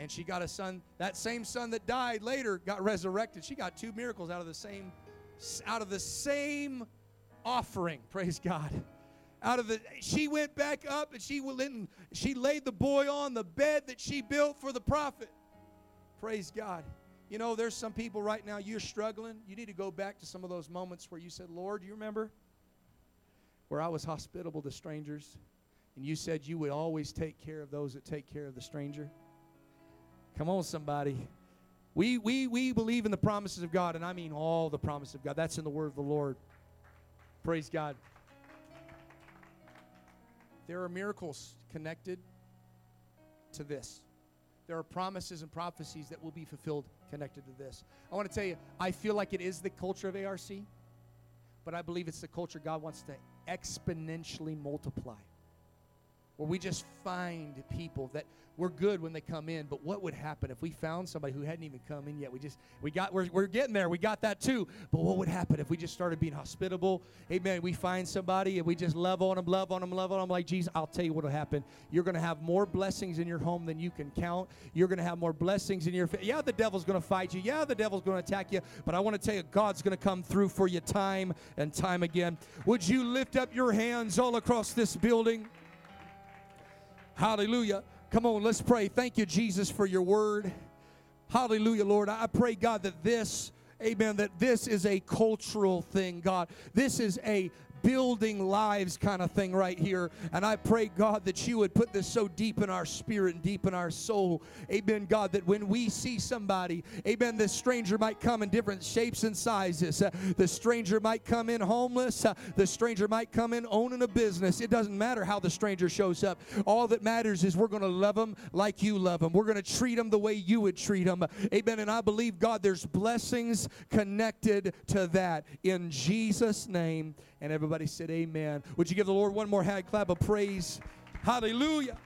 A: And she got a son. That same son that died later got resurrected. She got two miracles out of the same out of the same offering. <laughs> Praise God. Out of the she went back up and she went and she laid the boy on the bed that she built for the prophet. Praise God. You know, there's some people right now you're struggling. You need to go back to some of those moments where you said, "Lord, you remember?" where I was hospitable to strangers, and you said you would always take care of those that take care of the stranger. Come on, somebody. We, we, we believe in the promises of God, and I mean all the promises of God. That's in the word of the Lord. Praise God. There are miracles connected to this. There are promises and prophecies that will be fulfilled connected to this. I want to tell you, I feel like it is the culture of ARC, but I believe it's the culture God wants to exponentially multiply. Where we just find people that we're good when they come in, but what would happen if we found somebody who hadn't even come in yet? We just we got we're, we're getting there. We got that too. But what would happen if we just started being hospitable? Amen. We find somebody and we just love on them, love on them, love on them. Like Jesus, I'll tell you what'll happen. You're going to have more blessings in your home than you can count. You're going to have more blessings in your. Fa- yeah, the devil's going to fight you. Yeah, the devil's going to attack you. But I want to tell you, God's going to come through for you time and time again. Would you lift up your hands all across this building? Hallelujah. Come on, let's pray. Thank you, Jesus, for your word. Hallelujah, Lord. I pray, God, that this, amen, that this is a cultural thing, God. This is a building lives kind of thing right here. And I pray, God, that you would put this so deep in our spirit and deep in our soul. Amen, God, that when we see somebody, amen, this stranger might come in different shapes and sizes. Uh, the stranger might come in homeless. Uh, the stranger might come in owning a business. It doesn't matter how the stranger shows up. All that matters is we're going to love them like you love them. We're going to treat them the way you would treat them. Amen. And I believe, God, there's blessings connected to that in Jesus' name. And everybody said, Amen. Would you give the Lord one more hand clap of praise? Hallelujah.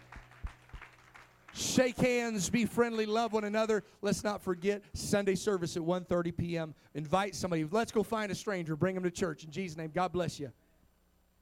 A: Shake hands, be friendly, love one another. Let's not forget Sunday service at 1:30 p.m. Invite somebody. Let's go find a stranger, bring them to church. In Jesus' name, God bless you.